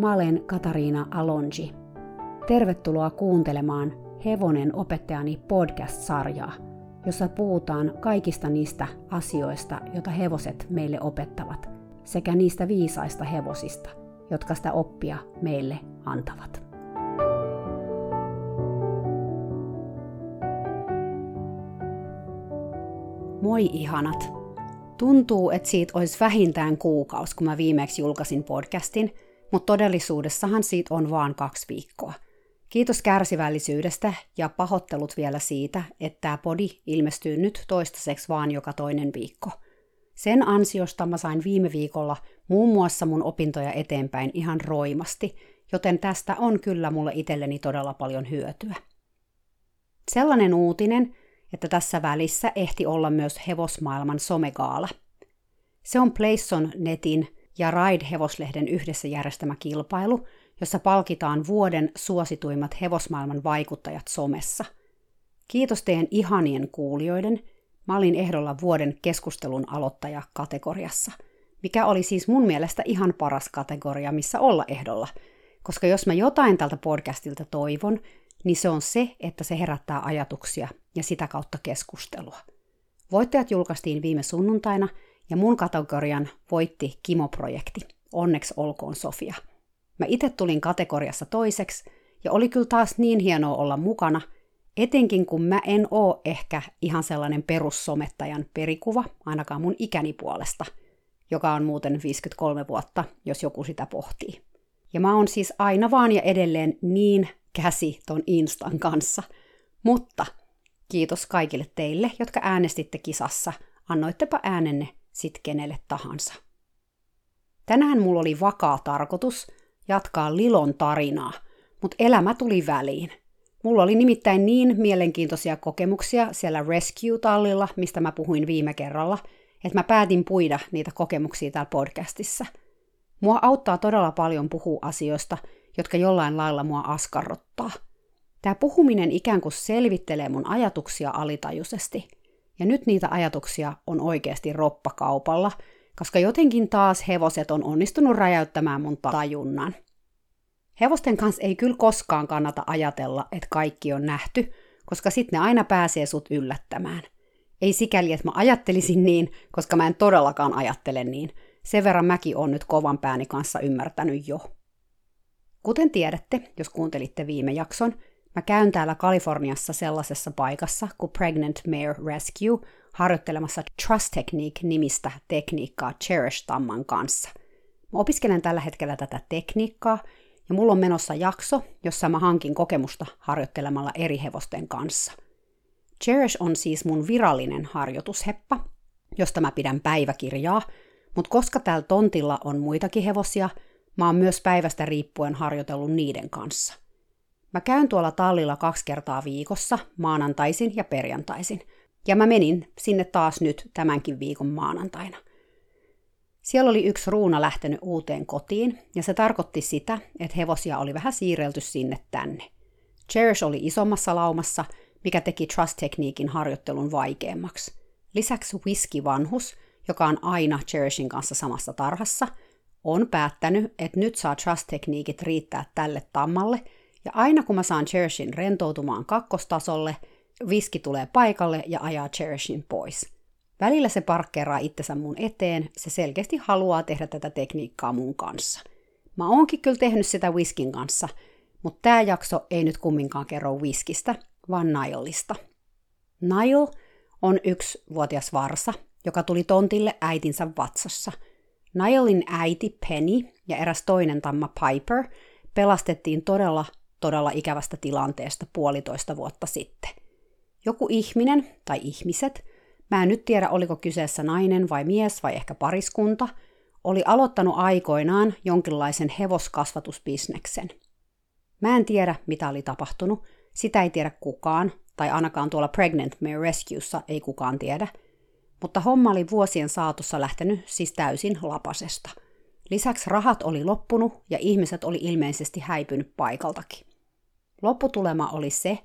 Mä olen Katariina Alonji. Tervetuloa kuuntelemaan Hevonen opettajani podcast-sarjaa, jossa puhutaan kaikista niistä asioista, joita hevoset meille opettavat, sekä niistä viisaista hevosista, jotka sitä oppia meille antavat. Moi ihanat! Tuntuu, että siitä olisi vähintään kuukausi, kun mä viimeksi julkaisin podcastin, mutta todellisuudessahan siitä on vaan kaksi viikkoa. Kiitos kärsivällisyydestä ja pahoittelut vielä siitä, että tämä podi ilmestyy nyt toistaiseksi vaan joka toinen viikko. Sen ansiosta mä sain viime viikolla muun muassa mun opintoja eteenpäin ihan roimasti, joten tästä on kyllä mulle itselleni todella paljon hyötyä. Sellainen uutinen, että tässä välissä ehti olla myös hevosmaailman somegaala. Se on Playson netin ja Ride-hevoslehden yhdessä järjestämä kilpailu, jossa palkitaan vuoden suosituimmat hevosmaailman vaikuttajat somessa. Kiitos teidän ihanien kuulijoiden. Mä olin ehdolla vuoden keskustelun aloittaja kategoriassa, mikä oli siis mun mielestä ihan paras kategoria, missä olla ehdolla, koska jos mä jotain tältä podcastilta toivon, niin se on se, että se herättää ajatuksia ja sitä kautta keskustelua. Voittajat julkaistiin viime sunnuntaina ja mun kategorian voitti Kimo-projekti. Onneksi olkoon Sofia. Mä itse tulin kategoriassa toiseksi ja oli kyllä taas niin hienoa olla mukana, etenkin kun mä en oo ehkä ihan sellainen perussomettajan perikuva, ainakaan mun ikäni puolesta, joka on muuten 53 vuotta, jos joku sitä pohtii. Ja mä oon siis aina vaan ja edelleen niin käsi ton Instan kanssa. Mutta kiitos kaikille teille, jotka äänestitte kisassa. Annoittepa äänenne sit kenelle tahansa. Tänään mulla oli vakaa tarkoitus jatkaa Lilon tarinaa, mutta elämä tuli väliin. Mulla oli nimittäin niin mielenkiintoisia kokemuksia siellä Rescue-tallilla, mistä mä puhuin viime kerralla, että mä päätin puida niitä kokemuksia täällä podcastissa. Mua auttaa todella paljon puhua asioista, jotka jollain lailla mua askarrottaa. Tämä puhuminen ikään kuin selvittelee mun ajatuksia alitajuisesti. Ja nyt niitä ajatuksia on oikeasti roppakaupalla, koska jotenkin taas hevoset on onnistunut räjäyttämään mun tajunnan. Hevosten kanssa ei kyllä koskaan kannata ajatella, että kaikki on nähty, koska sitten ne aina pääsee sut yllättämään. Ei sikäli, että mä ajattelisin niin, koska mä en todellakaan ajattele niin. Sen verran mäkin on nyt kovan pääni kanssa ymmärtänyt jo. Kuten tiedätte, jos kuuntelitte viime jakson, mä käyn täällä Kaliforniassa sellaisessa paikassa kuin Pregnant Mare Rescue harjoittelemassa Trust Technique-nimistä tekniikkaa Cherish-tamman kanssa. Mä opiskelen tällä hetkellä tätä tekniikkaa, ja mulla on menossa jakso, jossa mä hankin kokemusta harjoittelemalla eri hevosten kanssa. Cherish on siis mun virallinen harjoitusheppa, josta mä pidän päiväkirjaa, mutta koska täällä tontilla on muitakin hevosia, Mä oon myös päivästä riippuen harjoitellut niiden kanssa. Mä käyn tuolla tallilla kaksi kertaa viikossa, maanantaisin ja perjantaisin. Ja mä menin sinne taas nyt tämänkin viikon maanantaina. Siellä oli yksi ruuna lähtenyt uuteen kotiin, ja se tarkoitti sitä, että hevosia oli vähän siirrelty sinne tänne. Cherish oli isommassa laumassa, mikä teki Trust-tekniikin harjoittelun vaikeammaksi. Lisäksi Whisky-vanhus, joka on aina Cherishin kanssa samassa tarhassa – on päättänyt, että nyt saa trust-tekniikit riittää tälle tammalle, ja aina kun mä saan Cherishin rentoutumaan kakkostasolle, viski tulee paikalle ja ajaa Cherishin pois. Välillä se parkkeeraa itsensä mun eteen, se selkeästi haluaa tehdä tätä tekniikkaa mun kanssa. Mä oonkin kyllä tehnyt sitä whiskin kanssa, mutta tämä jakso ei nyt kumminkaan kerro whiskistä, vaan Nileista. Nile on yksi vuotias varsa, joka tuli tontille äitinsä vatsassa – Niallin äiti Penny ja eräs toinen tamma Piper pelastettiin todella, todella ikävästä tilanteesta puolitoista vuotta sitten. Joku ihminen tai ihmiset, mä en nyt tiedä oliko kyseessä nainen vai mies vai ehkä pariskunta, oli aloittanut aikoinaan jonkinlaisen hevoskasvatusbisneksen. Mä en tiedä, mitä oli tapahtunut, sitä ei tiedä kukaan, tai ainakaan tuolla Pregnant Mare Rescuessa ei kukaan tiedä – mutta homma oli vuosien saatossa lähtenyt siis täysin lapasesta. Lisäksi rahat oli loppunut ja ihmiset oli ilmeisesti häipynyt paikaltakin. Lopputulema oli se,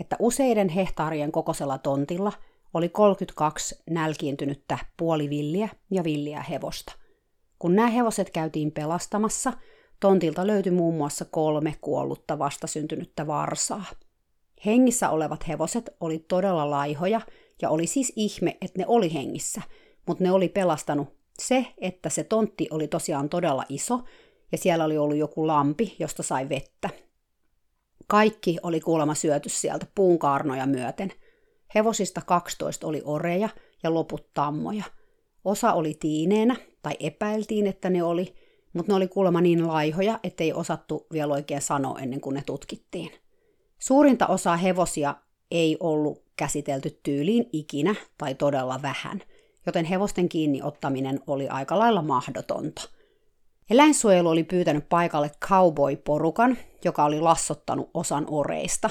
että useiden hehtaarien kokoisella tontilla oli 32 nälkiintynyttä puolivilliä ja villiä hevosta. Kun nämä hevoset käytiin pelastamassa, tontilta löytyi muun muassa kolme kuollutta vastasyntynyttä varsaa. Hengissä olevat hevoset oli todella laihoja ja oli siis ihme, että ne oli hengissä, mutta ne oli pelastanut se, että se tontti oli tosiaan todella iso ja siellä oli ollut joku lampi, josta sai vettä. Kaikki oli kuulemma syöty sieltä puunkaarnoja myöten. Hevosista 12 oli oreja ja loput tammoja. Osa oli tiineenä, tai epäiltiin, että ne oli, mutta ne oli kuulemma niin laihoja, ettei osattu vielä oikein sanoa ennen kuin ne tutkittiin. Suurinta osaa hevosia ei ollut käsitelty tyyliin ikinä tai todella vähän, joten hevosten kiinni ottaminen oli aika lailla mahdotonta. Eläinsuojelu oli pyytänyt paikalle cowboy-porukan, joka oli lassottanut osan oreista.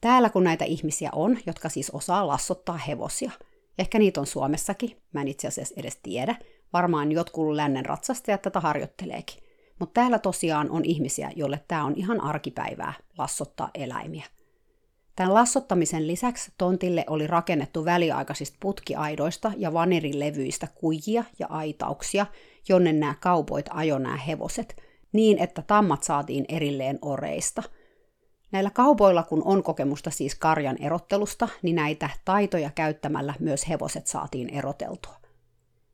Täällä kun näitä ihmisiä on, jotka siis osaa lassottaa hevosia. Ehkä niitä on Suomessakin, mä en itse asiassa edes tiedä. Varmaan jotkut lännen ratsastajat tätä harjoitteleekin. Mutta täällä tosiaan on ihmisiä, joille tämä on ihan arkipäivää lassottaa eläimiä. Tämän lassottamisen lisäksi tontille oli rakennettu väliaikaisista putkiaidoista ja vanerilevyistä kujia ja aitauksia, jonne nämä kaupoit ajo nämä hevoset, niin että tammat saatiin erilleen oreista. Näillä kaupoilla, kun on kokemusta siis karjan erottelusta, niin näitä taitoja käyttämällä myös hevoset saatiin eroteltua.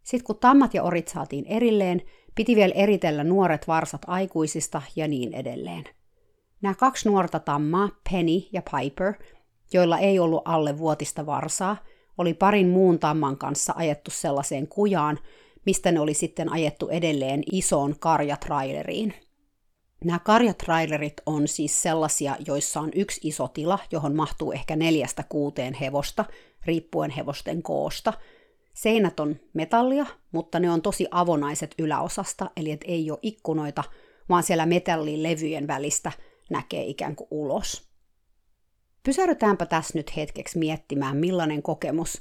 Sitten kun tammat ja orit saatiin erilleen, piti vielä eritellä nuoret varsat aikuisista ja niin edelleen. Nämä kaksi nuorta tammaa, Penny ja Piper, joilla ei ollut alle vuotista varsaa, oli parin muun tamman kanssa ajettu sellaiseen kujaan, mistä ne oli sitten ajettu edelleen isoon karjatraileriin. Nämä karjatrailerit on siis sellaisia, joissa on yksi iso tila, johon mahtuu ehkä neljästä kuuteen hevosta, riippuen hevosten koosta. Seinät on metallia, mutta ne on tosi avonaiset yläosasta, eli et ei ole ikkunoita, vaan siellä metallilevyjen välistä näkee ikään kuin ulos. Pysärytäänpä tässä nyt hetkeksi miettimään, millainen kokemus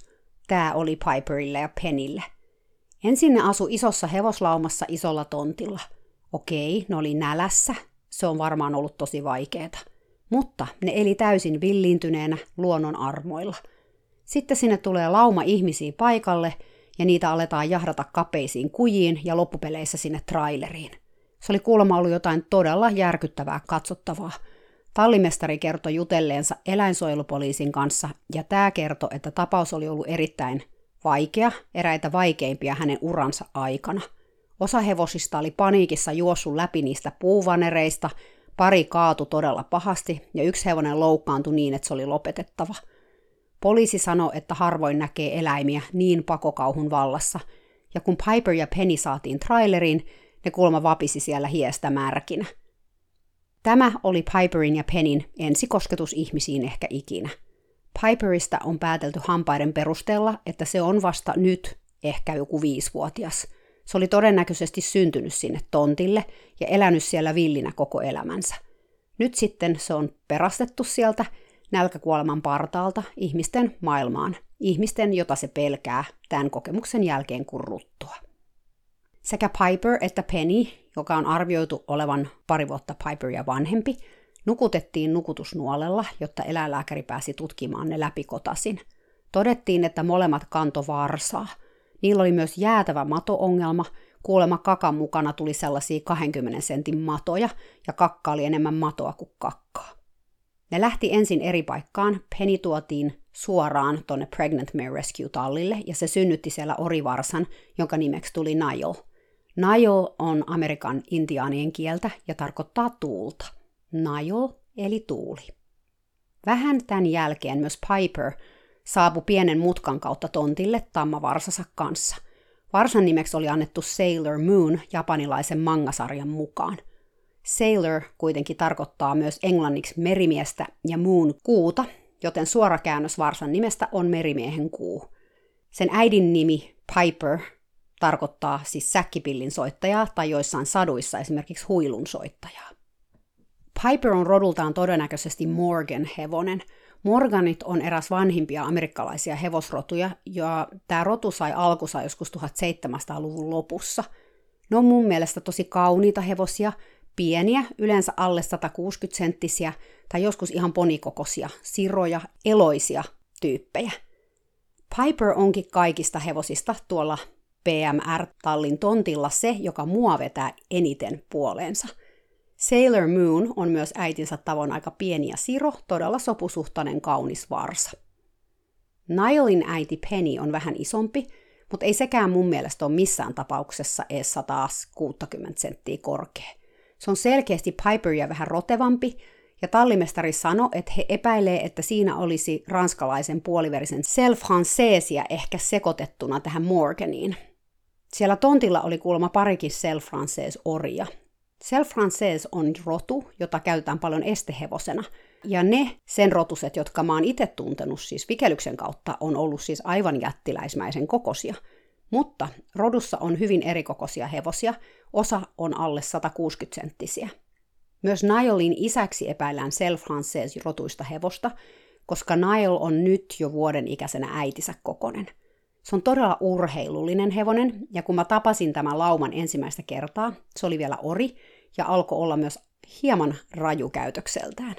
tämä oli Piperille ja Penille – Ensin ne asu isossa hevoslaumassa isolla tontilla. Okei, ne oli nälässä, se on varmaan ollut tosi vaikeeta. Mutta ne eli täysin villiintyneenä luonnon armoilla. Sitten sinne tulee lauma ihmisiä paikalle ja niitä aletaan jahdata kapeisiin kujiin ja loppupeleissä sinne traileriin. Se oli kuulemma ollut jotain todella järkyttävää katsottavaa. Tallimestari kertoi jutelleensa eläinsuojelupoliisin kanssa ja tämä kertoi, että tapaus oli ollut erittäin vaikea, eräitä vaikeimpia hänen uransa aikana. Osa hevosista oli paniikissa juossut läpi niistä puuvanereista, pari kaatu todella pahasti ja yksi hevonen loukkaantui niin, että se oli lopetettava. Poliisi sanoi, että harvoin näkee eläimiä niin pakokauhun vallassa, ja kun Piper ja Penny saatiin traileriin, ne kulma vapisi siellä hiestä märkinä. Tämä oli Piperin ja Penin ensikosketus ihmisiin ehkä ikinä – Piperista on päätelty hampaiden perusteella, että se on vasta nyt ehkä joku viisivuotias. Se oli todennäköisesti syntynyt sinne tontille ja elänyt siellä villinä koko elämänsä. Nyt sitten se on perastettu sieltä nälkäkuoleman partaalta ihmisten maailmaan, ihmisten, jota se pelkää tämän kokemuksen jälkeen kuin ruttua. Sekä Piper että Penny, joka on arvioitu olevan pari vuotta Piperia vanhempi, Nukutettiin nukutusnuolella, jotta eläinlääkäri pääsi tutkimaan ne läpikotasin. Todettiin, että molemmat kanto varsaa. Niillä oli myös jäätävä mato-ongelma, kuulemma kakan mukana tuli sellaisia 20 sentin matoja, ja kakka oli enemmän matoa kuin kakkaa. Ne lähti ensin eri paikkaan, Penny tuotiin suoraan tonne Pregnant Mare Rescue-tallille, ja se synnytti siellä orivarsan, jonka nimeksi tuli Nile. Nile on Amerikan intiaanien kieltä ja tarkoittaa tuulta – Nile eli tuuli. Vähän tämän jälkeen myös Piper saapui pienen mutkan kautta tontille tammavarsassa kanssa. Varsan nimeksi oli annettu Sailor Moon japanilaisen mangasarjan mukaan. Sailor kuitenkin tarkoittaa myös englanniksi merimiestä ja Moon kuuta, joten suora käännös Varsan nimestä on merimiehen kuu. Sen äidin nimi Piper tarkoittaa siis säkkipillin soittajaa tai joissain saduissa esimerkiksi huilun soittajaa. Piper on rodultaan todennäköisesti Morgan-hevonen. Morganit on eräs vanhimpia amerikkalaisia hevosrotuja, ja tämä rotu sai alkunsa joskus 1700-luvun lopussa. Ne on mun mielestä tosi kauniita hevosia, pieniä, yleensä alle 160 senttisiä, tai joskus ihan ponikokoisia, siroja, eloisia tyyppejä. Piper onkin kaikista hevosista tuolla PMR-tallin tontilla se, joka mua vetää eniten puoleensa. Sailor Moon on myös äitinsä tavoin aika pieni ja siro, todella sopusuhtainen kaunis varsa. Nilein äiti Penny on vähän isompi, mutta ei sekään mun mielestä ole missään tapauksessa ees taas 60 senttiä korkea. Se on selkeästi Piperia vähän rotevampi, ja tallimestari sanoi, että he epäilee, että siinä olisi ranskalaisen puoliverisen self ehkä sekoitettuna tähän Morganiin. Siellä tontilla oli kuulemma parikin self orja. Self on rotu, jota käytetään paljon estehevosena. Ja ne sen rotuset, jotka mä oon itse tuntenut siis vikelyksen kautta, on ollut siis aivan jättiläismäisen kokosia. Mutta rodussa on hyvin erikokoisia hevosia, osa on alle 160 senttisiä. Myös Nilein isäksi epäillään self rotuista hevosta, koska Nile on nyt jo vuoden ikäisenä äitinsä kokonen. Se on todella urheilullinen hevonen, ja kun mä tapasin tämän lauman ensimmäistä kertaa, se oli vielä ori, ja alkoi olla myös hieman rajukäytökseltään.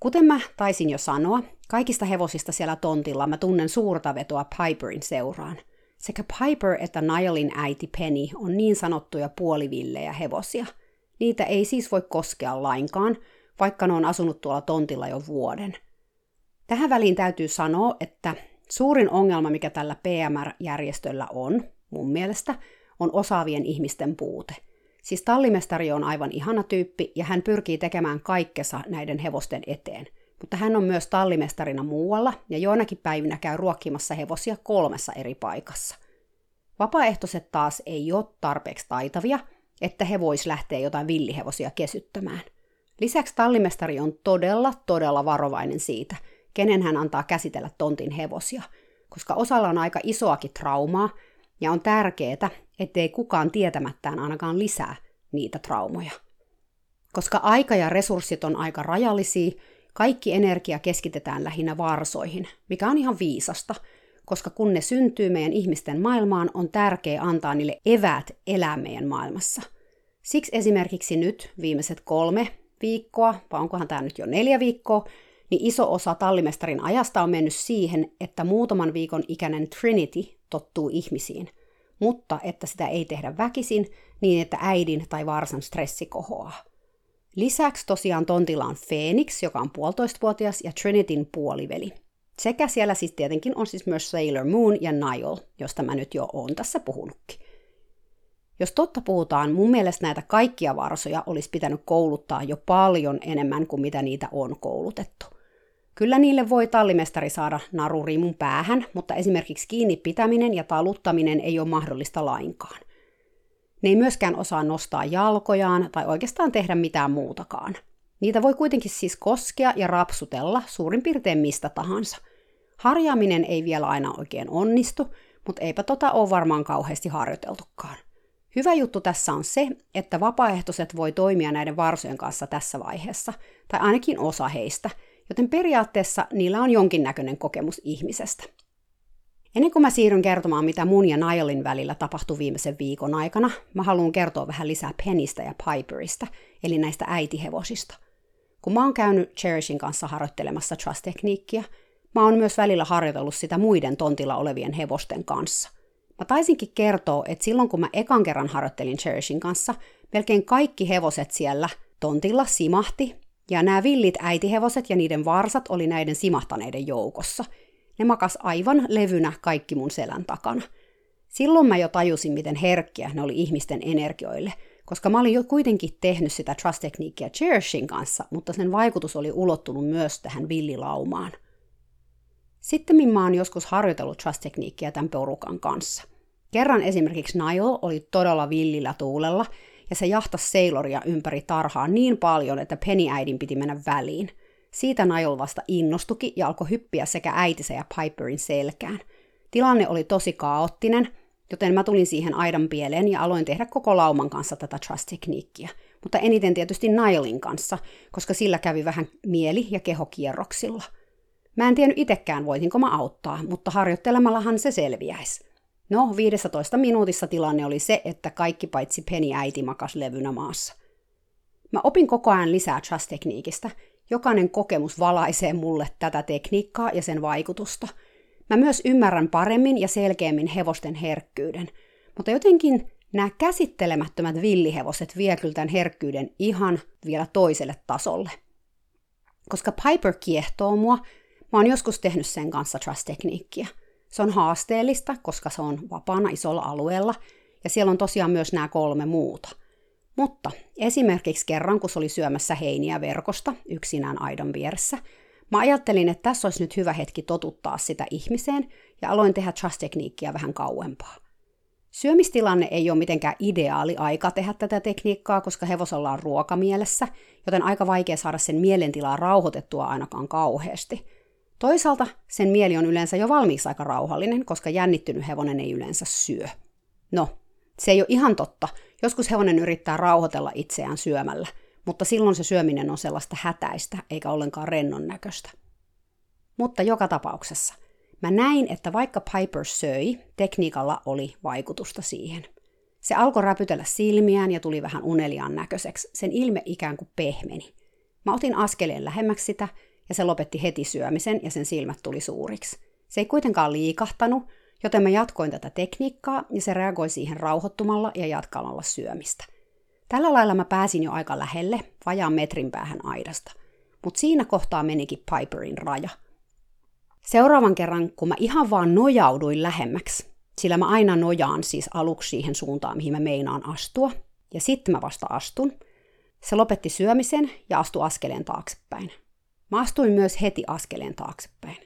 Kuten mä taisin jo sanoa, kaikista hevosista siellä tontilla mä tunnen suurta vetoa Piperin seuraan. Sekä Piper että Nilein äiti Penny on niin sanottuja puolivillejä hevosia – Niitä ei siis voi koskea lainkaan, vaikka ne on asunut tuolla tontilla jo vuoden. Tähän väliin täytyy sanoa, että suurin ongelma, mikä tällä PMR-järjestöllä on, mun mielestä, on osaavien ihmisten puute. Siis tallimestari on aivan ihana tyyppi ja hän pyrkii tekemään kaikkensa näiden hevosten eteen. Mutta hän on myös tallimestarina muualla ja joinakin päivinä käy ruokkimassa hevosia kolmessa eri paikassa. Vapaaehtoiset taas ei ole tarpeeksi taitavia – että he vois lähteä jotain villihevosia kesyttämään. Lisäksi tallimestari on todella, todella varovainen siitä, kenen hän antaa käsitellä tontin hevosia, koska osalla on aika isoakin traumaa, ja on tärkeää, ettei kukaan tietämättään ainakaan lisää niitä traumoja. Koska aika ja resurssit on aika rajallisia, kaikki energia keskitetään lähinnä varsoihin, mikä on ihan viisasta, koska kun ne syntyy meidän ihmisten maailmaan, on tärkeää antaa niille eväät elää meidän maailmassa. Siksi esimerkiksi nyt viimeiset kolme viikkoa, vai onkohan tämä nyt jo neljä viikkoa, niin iso osa tallimestarin ajasta on mennyt siihen, että muutaman viikon ikäinen Trinity tottuu ihmisiin, mutta että sitä ei tehdä väkisin niin, että äidin tai varsan stressi kohoaa. Lisäksi tosiaan tontilla on Phoenix, joka on puolitoistavuotias, ja Trinityn puoliveli – sekä siellä siis tietenkin on siis myös Sailor Moon ja Nile, josta mä nyt jo oon tässä puhunutkin. Jos totta puhutaan, mun mielestä näitä kaikkia varsoja olisi pitänyt kouluttaa jo paljon enemmän kuin mitä niitä on koulutettu. Kyllä niille voi tallimestari saada narurimun päähän, mutta esimerkiksi kiinni pitäminen ja taluttaminen ei ole mahdollista lainkaan. Ne ei myöskään osaa nostaa jalkojaan tai oikeastaan tehdä mitään muutakaan – Niitä voi kuitenkin siis koskea ja rapsutella suurin piirtein mistä tahansa. Harjaaminen ei vielä aina oikein onnistu, mutta eipä tota ole varmaan kauheasti harjoiteltukaan. Hyvä juttu tässä on se, että vapaaehtoiset voi toimia näiden varsojen kanssa tässä vaiheessa, tai ainakin osa heistä, joten periaatteessa niillä on jonkinnäköinen kokemus ihmisestä. Ennen kuin mä siirryn kertomaan, mitä mun ja Nilein välillä tapahtui viimeisen viikon aikana, mä haluan kertoa vähän lisää Penistä ja Piperista, eli näistä äitihevosista. Kun mä oon käynyt Cherishin kanssa harjoittelemassa trust-tekniikkiä, mä oon myös välillä harjoitellut sitä muiden tontilla olevien hevosten kanssa. Mä taisinkin kertoa, että silloin kun mä ekan kerran harjoittelin Cherishin kanssa, melkein kaikki hevoset siellä tontilla simahti, ja nämä villit äitihevoset ja niiden varsat oli näiden simahtaneiden joukossa. Ne makas aivan levynä kaikki mun selän takana. Silloin mä jo tajusin, miten herkkiä ne oli ihmisten energioille – koska mä olin jo kuitenkin tehnyt sitä trust-tekniikkiä Cherishin kanssa, mutta sen vaikutus oli ulottunut myös tähän villilaumaan. Sitten mä oon joskus harjoitellut trust-tekniikkiä tämän porukan kanssa. Kerran esimerkiksi Niall oli todella villillä tuulella, ja se jahtasi Sailoria ympäri tarhaa niin paljon, että Penny äidin piti mennä väliin. Siitä Niall vasta innostuki ja alkoi hyppiä sekä äitinsä ja Piperin selkään. Tilanne oli tosi kaoottinen, Joten mä tulin siihen aidan pieleen ja aloin tehdä koko lauman kanssa tätä trust-tekniikkiä. Mutta eniten tietysti Nailin kanssa, koska sillä kävi vähän mieli- ja kehokierroksilla. Mä en tiennyt itekään, voitinko mä auttaa, mutta harjoittelemallahan se selviäisi. No, 15 minuutissa tilanne oli se, että kaikki paitsi Penny äiti makas levynä maassa. Mä opin koko ajan lisää trust-tekniikistä. Jokainen kokemus valaisee mulle tätä tekniikkaa ja sen vaikutusta – Mä myös ymmärrän paremmin ja selkeämmin hevosten herkkyyden, mutta jotenkin nämä käsittelemättömät villihevoset vie kyllä tämän herkkyyden ihan vielä toiselle tasolle. Koska Piper kiehtoo mua, mä oon joskus tehnyt sen kanssa trust-tekniikkiä. Se on haasteellista, koska se on vapaana isolla alueella, ja siellä on tosiaan myös nämä kolme muuta. Mutta esimerkiksi kerran, kun se oli syömässä heiniä verkosta yksinään aidan vieressä, mä ajattelin, että tässä olisi nyt hyvä hetki totuttaa sitä ihmiseen, ja aloin tehdä trust-tekniikkiä vähän kauempaa. Syömistilanne ei ole mitenkään ideaali aika tehdä tätä tekniikkaa, koska hevosella on ruokamielessä, joten aika vaikea saada sen mielentilaa rauhoitettua ainakaan kauheasti. Toisaalta sen mieli on yleensä jo valmiiksi aika rauhallinen, koska jännittynyt hevonen ei yleensä syö. No, se ei ole ihan totta. Joskus hevonen yrittää rauhoitella itseään syömällä, mutta silloin se syöminen on sellaista hätäistä eikä ollenkaan rennon näköistä. Mutta joka tapauksessa – Mä näin, että vaikka Piper söi, tekniikalla oli vaikutusta siihen. Se alkoi räpytellä silmiään ja tuli vähän uneliaan näköiseksi. Sen ilme ikään kuin pehmeni. Mä otin askeleen lähemmäksi sitä ja se lopetti heti syömisen ja sen silmät tuli suuriksi. Se ei kuitenkaan liikahtanut, joten mä jatkoin tätä tekniikkaa ja se reagoi siihen rauhoittumalla ja jatkamalla syömistä. Tällä lailla mä pääsin jo aika lähelle, vajaan metrin päähän aidasta. Mutta siinä kohtaa menikin Piperin raja – Seuraavan kerran, kun mä ihan vaan nojauduin lähemmäksi, sillä mä aina nojaan siis aluksi siihen suuntaan, mihin mä meinaan astua, ja sitten mä vasta astun, se lopetti syömisen ja astui askeleen taaksepäin. Mä astuin myös heti askeleen taaksepäin.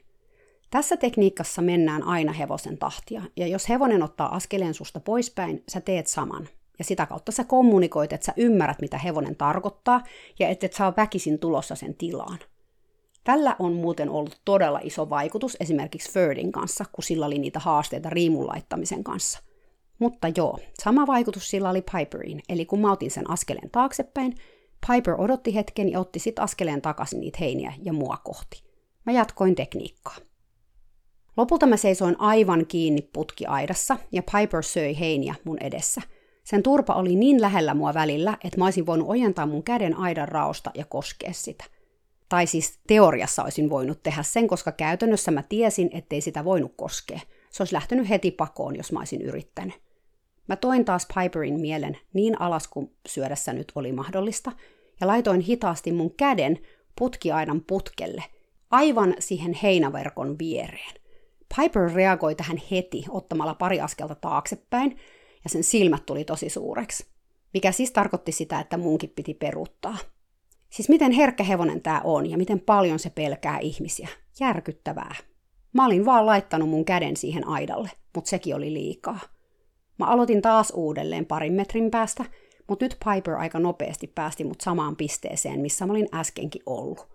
Tässä tekniikassa mennään aina hevosen tahtia, ja jos hevonen ottaa askeleen susta poispäin, sä teet saman. Ja sitä kautta sä kommunikoit, että sä ymmärrät, mitä hevonen tarkoittaa, ja että et oot väkisin tulossa sen tilaan. Tällä on muuten ollut todella iso vaikutus esimerkiksi Ferdin kanssa, kun sillä oli niitä haasteita riimun laittamisen kanssa. Mutta joo, sama vaikutus sillä oli Piperiin, eli kun mä otin sen askeleen taaksepäin, Piper odotti hetken ja otti sitten askeleen takaisin niitä heiniä ja mua kohti. Mä jatkoin tekniikkaa. Lopulta mä seisoin aivan kiinni putkiaidassa ja Piper söi heiniä mun edessä. Sen turpa oli niin lähellä mua välillä, että mä olisin voinut ojentaa mun käden aidan raosta ja koskea sitä – tai siis teoriassa olisin voinut tehdä sen, koska käytännössä mä tiesin, ettei sitä voinut koskea. Se olisi lähtenyt heti pakoon, jos mä olisin yrittänyt. Mä toin taas Piperin mielen niin alas kuin syödessä nyt oli mahdollista, ja laitoin hitaasti mun käden putkiaidan putkelle, aivan siihen heinäverkon viereen. Piper reagoi tähän heti ottamalla pari askelta taaksepäin, ja sen silmät tuli tosi suureksi. Mikä siis tarkoitti sitä, että munkin piti peruuttaa. Siis miten herkkä hevonen tämä on ja miten paljon se pelkää ihmisiä. Järkyttävää. Mä olin vaan laittanut mun käden siihen aidalle, mutta sekin oli liikaa. Mä aloitin taas uudelleen parin metrin päästä, mutta nyt Piper aika nopeasti päästi mut samaan pisteeseen, missä mä olin äskenkin ollut.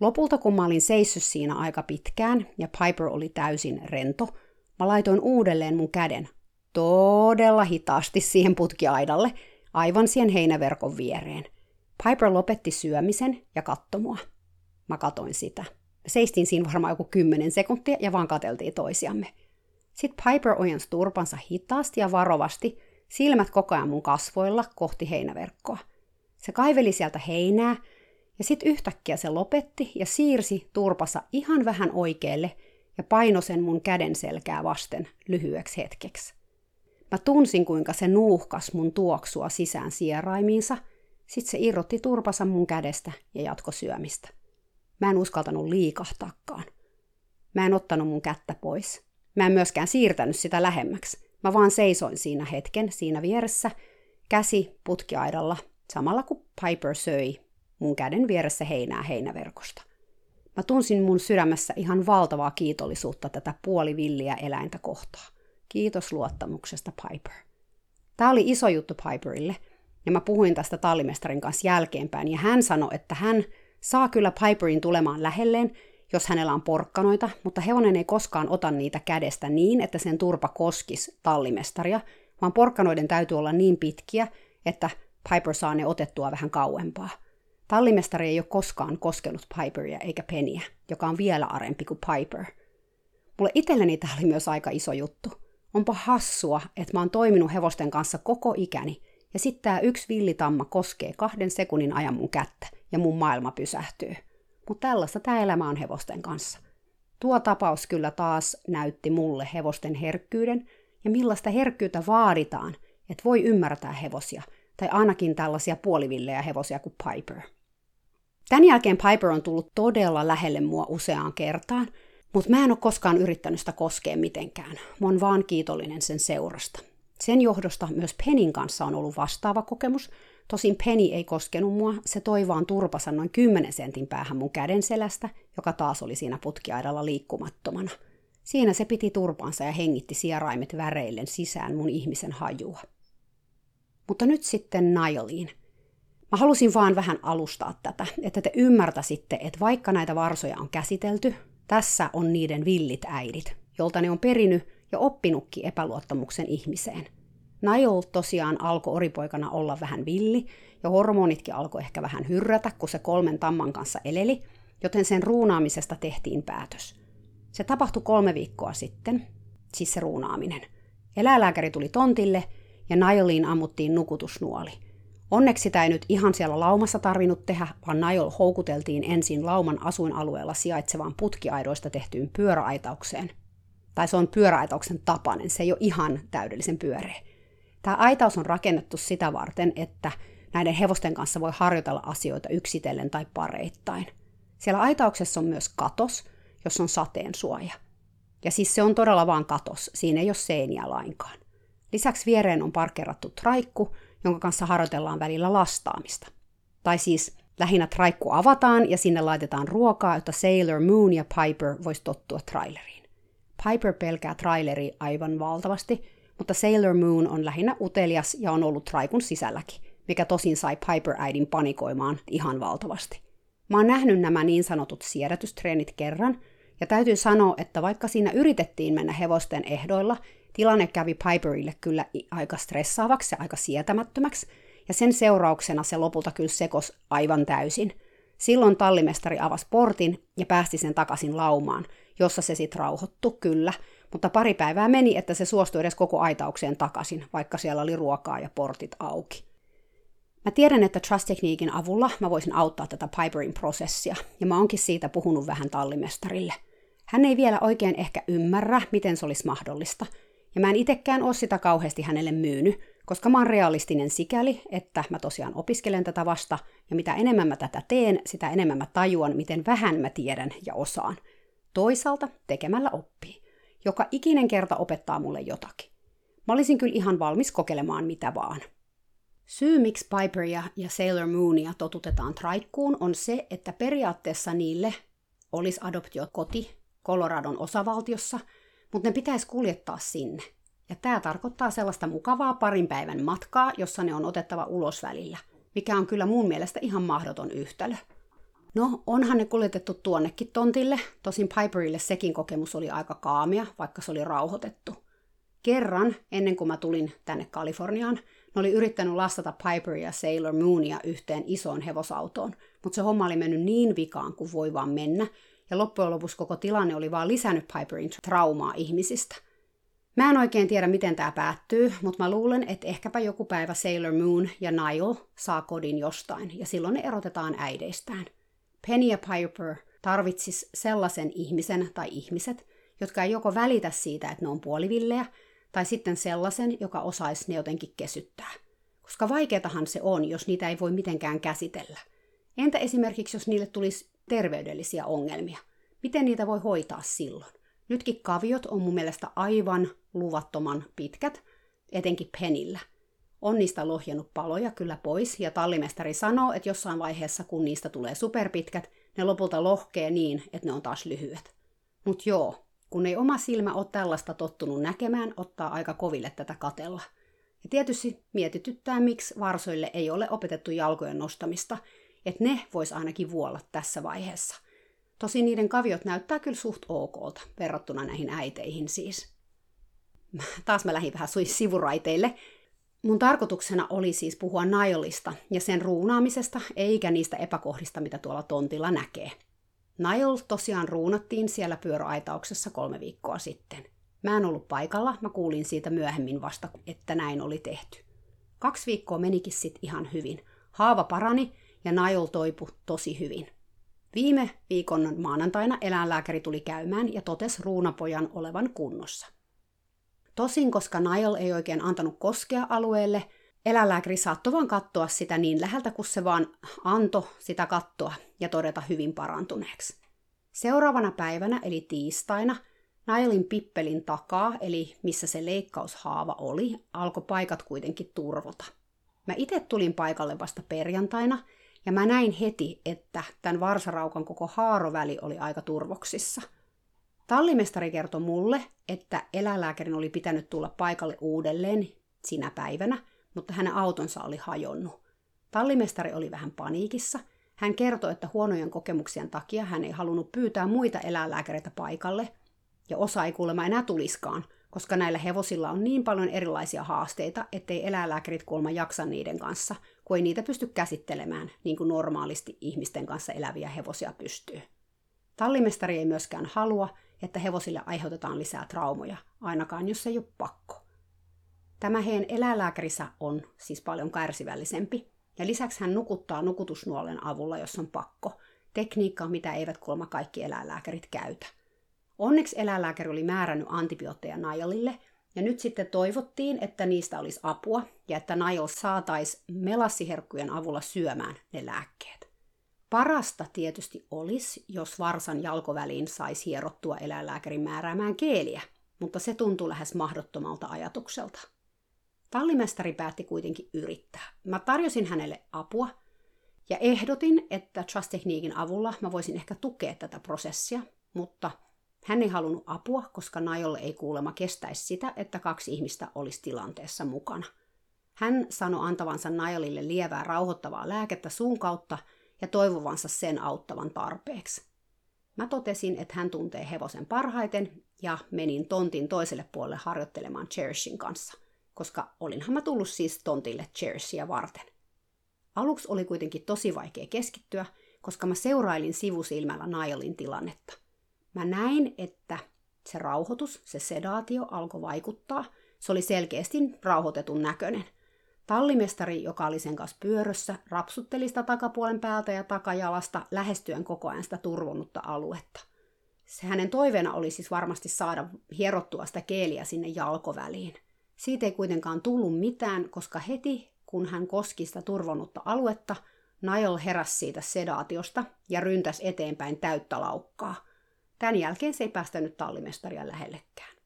Lopulta kun mä olin seissyt siinä aika pitkään ja Piper oli täysin rento, mä laitoin uudelleen mun käden todella hitaasti siihen putkiaidalle, aivan siihen heinäverkon viereen. Piper lopetti syömisen ja katsoi mua. Mä katoin sitä. Seistin siinä varmaan joku kymmenen sekuntia ja vaan kateltiin toisiamme. Sitten Piper ojensi turpansa hitaasti ja varovasti, silmät koko ajan mun kasvoilla kohti heinäverkkoa. Se kaiveli sieltä heinää, ja sitten yhtäkkiä se lopetti ja siirsi turpassa ihan vähän oikealle ja paino sen mun käden selkää vasten lyhyeksi hetkeksi. Mä tunsin, kuinka se nuuhkas mun tuoksua sisään sieraimiinsa – sitten se irrotti turpansa mun kädestä ja jatko syömistä. Mä en uskaltanut liikahtaakaan. Mä en ottanut mun kättä pois. Mä en myöskään siirtänyt sitä lähemmäksi. Mä vaan seisoin siinä hetken, siinä vieressä, käsi putkiaidalla, samalla kun Piper söi mun käden vieressä heinää heinäverkosta. Mä tunsin mun sydämessä ihan valtavaa kiitollisuutta tätä puolivilliä eläintä kohtaa. Kiitos luottamuksesta, Piper. Tämä oli iso juttu Piperille – ja mä puhuin tästä tallimestarin kanssa jälkeenpäin, ja hän sanoi, että hän saa kyllä Piperin tulemaan lähelleen, jos hänellä on porkkanoita, mutta hevonen ei koskaan ota niitä kädestä niin, että sen turpa koskisi tallimestaria, vaan porkkanoiden täytyy olla niin pitkiä, että Piper saa ne otettua vähän kauempaa. Tallimestari ei ole koskaan koskenut Piperia eikä Peniä, joka on vielä arempi kuin Piper. Mulle itselleni tämä oli myös aika iso juttu. Onpa hassua, että mä oon toiminut hevosten kanssa koko ikäni – ja sitten tämä yksi villitamma koskee kahden sekunnin ajan mun kättä ja mun maailma pysähtyy. Mutta tällaista tämä elämä on hevosten kanssa. tuo tapaus kyllä taas näytti mulle hevosten herkkyyden ja millaista herkkyyttä vaaditaan, että voi ymmärtää hevosia, tai ainakin tällaisia puolivillejä hevosia kuin Piper. Tämän jälkeen Piper on tullut todella lähelle mua useaan kertaan, mutta mä en ole koskaan yrittänyt sitä koskea mitenkään. Mä oon vaan kiitollinen sen seurasta. Sen johdosta myös Penin kanssa on ollut vastaava kokemus. Tosin Penny ei koskenut mua, se toi vaan turpansa noin 10 sentin päähän mun käden selästä, joka taas oli siinä putkiaidalla liikkumattomana. Siinä se piti turpansa ja hengitti sieraimet väreillen sisään mun ihmisen hajua. Mutta nyt sitten Nilein. Mä halusin vaan vähän alustaa tätä, että te ymmärtäisitte, että vaikka näitä varsoja on käsitelty, tässä on niiden villit äidit, jolta ne on perinyt ja oppinutkin epäluottamuksen ihmiseen. Nile tosiaan alkoi oripoikana olla vähän villi, ja hormonitkin alkoi ehkä vähän hyrrätä, kun se kolmen tamman kanssa eleli, joten sen ruunaamisesta tehtiin päätös. Se tapahtui kolme viikkoa sitten, siis se ruunaaminen. Eläinlääkäri tuli tontille, ja Nilein ammuttiin nukutusnuoli. Onneksi sitä ei nyt ihan siellä laumassa tarvinnut tehdä, vaan Nile houkuteltiin ensin lauman asuinalueella sijaitsevaan putkiaidoista tehtyyn pyöräaitaukseen. Tai se on pyöräaitauksen tapainen, se ei ole ihan täydellisen pyöreä. Tämä aitaus on rakennettu sitä varten, että näiden hevosten kanssa voi harjoitella asioita yksitellen tai pareittain. Siellä aitauksessa on myös katos, jos on sateen suoja. Ja siis se on todella vaan katos, siinä ei ole seiniä lainkaan. Lisäksi viereen on parkkerattu traikku, jonka kanssa harjoitellaan välillä lastaamista. Tai siis lähinnä traikku avataan ja sinne laitetaan ruokaa, jotta Sailor Moon ja Piper vois tottua traileriin. Piper pelkää traileri aivan valtavasti, mutta Sailor Moon on lähinnä utelias ja on ollut traikun sisälläkin, mikä tosin sai Piper-äidin panikoimaan ihan valtavasti. Mä oon nähnyt nämä niin sanotut siedätystreenit kerran, ja täytyy sanoa, että vaikka siinä yritettiin mennä hevosten ehdoilla, tilanne kävi Piperille kyllä aika stressaavaksi ja aika sietämättömäksi, ja sen seurauksena se lopulta kyllä sekos aivan täysin. Silloin tallimestari avasi portin ja päästi sen takaisin laumaan, jossa se sitten rauhoittu kyllä, mutta pari päivää meni, että se suostui edes koko aitaukseen takaisin, vaikka siellä oli ruokaa ja portit auki. Mä tiedän, että Trust-tekniikin avulla mä voisin auttaa tätä Piperin prosessia, ja mä oonkin siitä puhunut vähän tallimestarille. Hän ei vielä oikein ehkä ymmärrä, miten se olisi mahdollista, ja mä en itekään ole sitä kauheasti hänelle myynyt, koska mä oon realistinen sikäli, että mä tosiaan opiskelen tätä vasta, ja mitä enemmän mä tätä teen, sitä enemmän mä tajuan, miten vähän mä tiedän ja osaan. Toisaalta tekemällä oppii. Joka ikinen kerta opettaa mulle jotakin. Mä olisin kyllä ihan valmis kokeilemaan mitä vaan. Syy, miksi Piperia ja Sailor Moonia totutetaan traikkuun, on se, että periaatteessa niille olisi adoptiokoti Coloradon osavaltiossa, mutta ne pitäisi kuljettaa sinne. Ja tämä tarkoittaa sellaista mukavaa parin päivän matkaa, jossa ne on otettava ulos välillä, mikä on kyllä mun mielestä ihan mahdoton yhtälö. No, onhan ne kuljetettu tuonnekin tontille, tosin Piperille sekin kokemus oli aika kaamia, vaikka se oli rauhoitettu. Kerran, ennen kuin mä tulin tänne Kaliforniaan, ne oli yrittänyt lastata Piper ja Sailor Moonia yhteen isoon hevosautoon, mutta se homma oli mennyt niin vikaan kuin voi vaan mennä, ja loppujen lopuksi koko tilanne oli vaan lisännyt Piperin traumaa ihmisistä. Mä en oikein tiedä, miten tämä päättyy, mutta mä luulen, että ehkäpä joku päivä Sailor Moon ja Nile saa kodin jostain, ja silloin ne erotetaan äideistään. Penny Piper tarvitsis sellaisen ihmisen tai ihmiset, jotka ei joko välitä siitä, että ne on puolivillejä, tai sitten sellaisen, joka osaisi ne jotenkin kesyttää. Koska vaikeatahan se on, jos niitä ei voi mitenkään käsitellä. Entä esimerkiksi, jos niille tulisi terveydellisiä ongelmia? Miten niitä voi hoitaa silloin? Nytkin kaviot on mun mielestä aivan luvattoman pitkät, etenkin penillä. On niistä lohjennut paloja kyllä pois, ja tallimestari sanoo, että jossain vaiheessa, kun niistä tulee superpitkät, ne lopulta lohkee niin, että ne on taas lyhyet. Mut joo, kun ei oma silmä ole tällaista tottunut näkemään, ottaa aika koville tätä katella. Ja tietysti mietityttää, miksi varsoille ei ole opetettu jalkojen nostamista, että ne vois ainakin vuolla tässä vaiheessa. Tosin niiden kaviot näyttää kyllä suht okolta, verrattuna näihin äiteihin siis. Taas mä lähdin vähän sivuraiteille. Mun tarkoituksena oli siis puhua Nailista ja sen ruunaamisesta, eikä niistä epäkohdista, mitä tuolla tontilla näkee. Nile tosiaan ruunattiin siellä pyöräaitauksessa kolme viikkoa sitten. Mä en ollut paikalla, mä kuulin siitä myöhemmin vasta, että näin oli tehty. Kaksi viikkoa menikin sit ihan hyvin. Haava parani ja Nile toipu tosi hyvin. Viime viikon maanantaina eläinlääkäri tuli käymään ja totesi ruunapojan olevan kunnossa. Tosin, koska Niall ei oikein antanut koskea alueelle, eläinlääkäri saattoi vaan katsoa sitä niin läheltä, kun se vaan antoi sitä kattoa ja todeta hyvin parantuneeksi. Seuraavana päivänä, eli tiistaina, Nailin pippelin takaa, eli missä se leikkaushaava oli, alkoi paikat kuitenkin turvota. Mä itse tulin paikalle vasta perjantaina, ja mä näin heti, että tämän varsaraukan koko haaroväli oli aika turvoksissa. Tallimestari kertoi mulle, että eläinlääkärin oli pitänyt tulla paikalle uudelleen sinä päivänä, mutta hänen autonsa oli hajonnut. Tallimestari oli vähän paniikissa. Hän kertoi, että huonojen kokemuksien takia hän ei halunnut pyytää muita eläinlääkäreitä paikalle, ja osa ei kuulemma enää tuliskaan, koska näillä hevosilla on niin paljon erilaisia haasteita, ettei eläinlääkärit kuulemma jaksa niiden kanssa, kun ei niitä pysty käsittelemään niin kuin normaalisti ihmisten kanssa eläviä hevosia pystyy. Tallimestari ei myöskään halua, että hevosille aiheutetaan lisää traumoja, ainakaan jos ei ole pakko. Tämä heidän eläinlääkärissä on siis paljon kärsivällisempi, ja lisäksi hän nukuttaa nukutusnuolen avulla, jos on pakko. Tekniikka, mitä eivät kuulemma kaikki eläinlääkärit käytä. Onneksi eläinlääkäri oli määrännyt antibiootteja Najalille, ja nyt sitten toivottiin, että niistä olisi apua ja että Najal saataisiin melassiherkkujen avulla syömään ne lääkkeet. Parasta tietysti olisi, jos varsan jalkoväliin saisi hierottua eläinlääkärin määräämään keeliä, mutta se tuntuu lähes mahdottomalta ajatukselta. Tallimestari päätti kuitenkin yrittää. Mä tarjosin hänelle apua ja ehdotin, että Trust-tekniikin avulla mä voisin ehkä tukea tätä prosessia, mutta hän ei halunnut apua, koska Najolle ei kuulema kestäisi sitä, että kaksi ihmistä olisi tilanteessa mukana. Hän sanoi antavansa Najalille lievää rauhoittavaa lääkettä suun kautta ja toivovansa sen auttavan tarpeeksi. Mä totesin, että hän tuntee hevosen parhaiten ja menin tontin toiselle puolelle harjoittelemaan Cherishin kanssa, koska olinhan mä tullut siis tontille Cherishia varten. Aluksi oli kuitenkin tosi vaikea keskittyä, koska mä seurailin sivusilmällä Nailin tilannetta. Mä näin, että se rauhoitus, se sedaatio alkoi vaikuttaa. Se oli selkeästi rauhoitetun näköinen. Tallimestari, joka oli sen kanssa pyörössä, rapsutteli sitä takapuolen päältä ja takajalasta lähestyen koko ajan sitä turvonnutta aluetta. Se hänen toiveena oli siis varmasti saada hierottua sitä keeliä sinne jalkoväliin. Siitä ei kuitenkaan tullut mitään, koska heti kun hän koski sitä turvonnutta aluetta, Niall heräsi siitä sedaatiosta ja ryntäsi eteenpäin täyttä laukkaa – Tämän jälkeen se ei päästänyt tallimestaria lähellekään.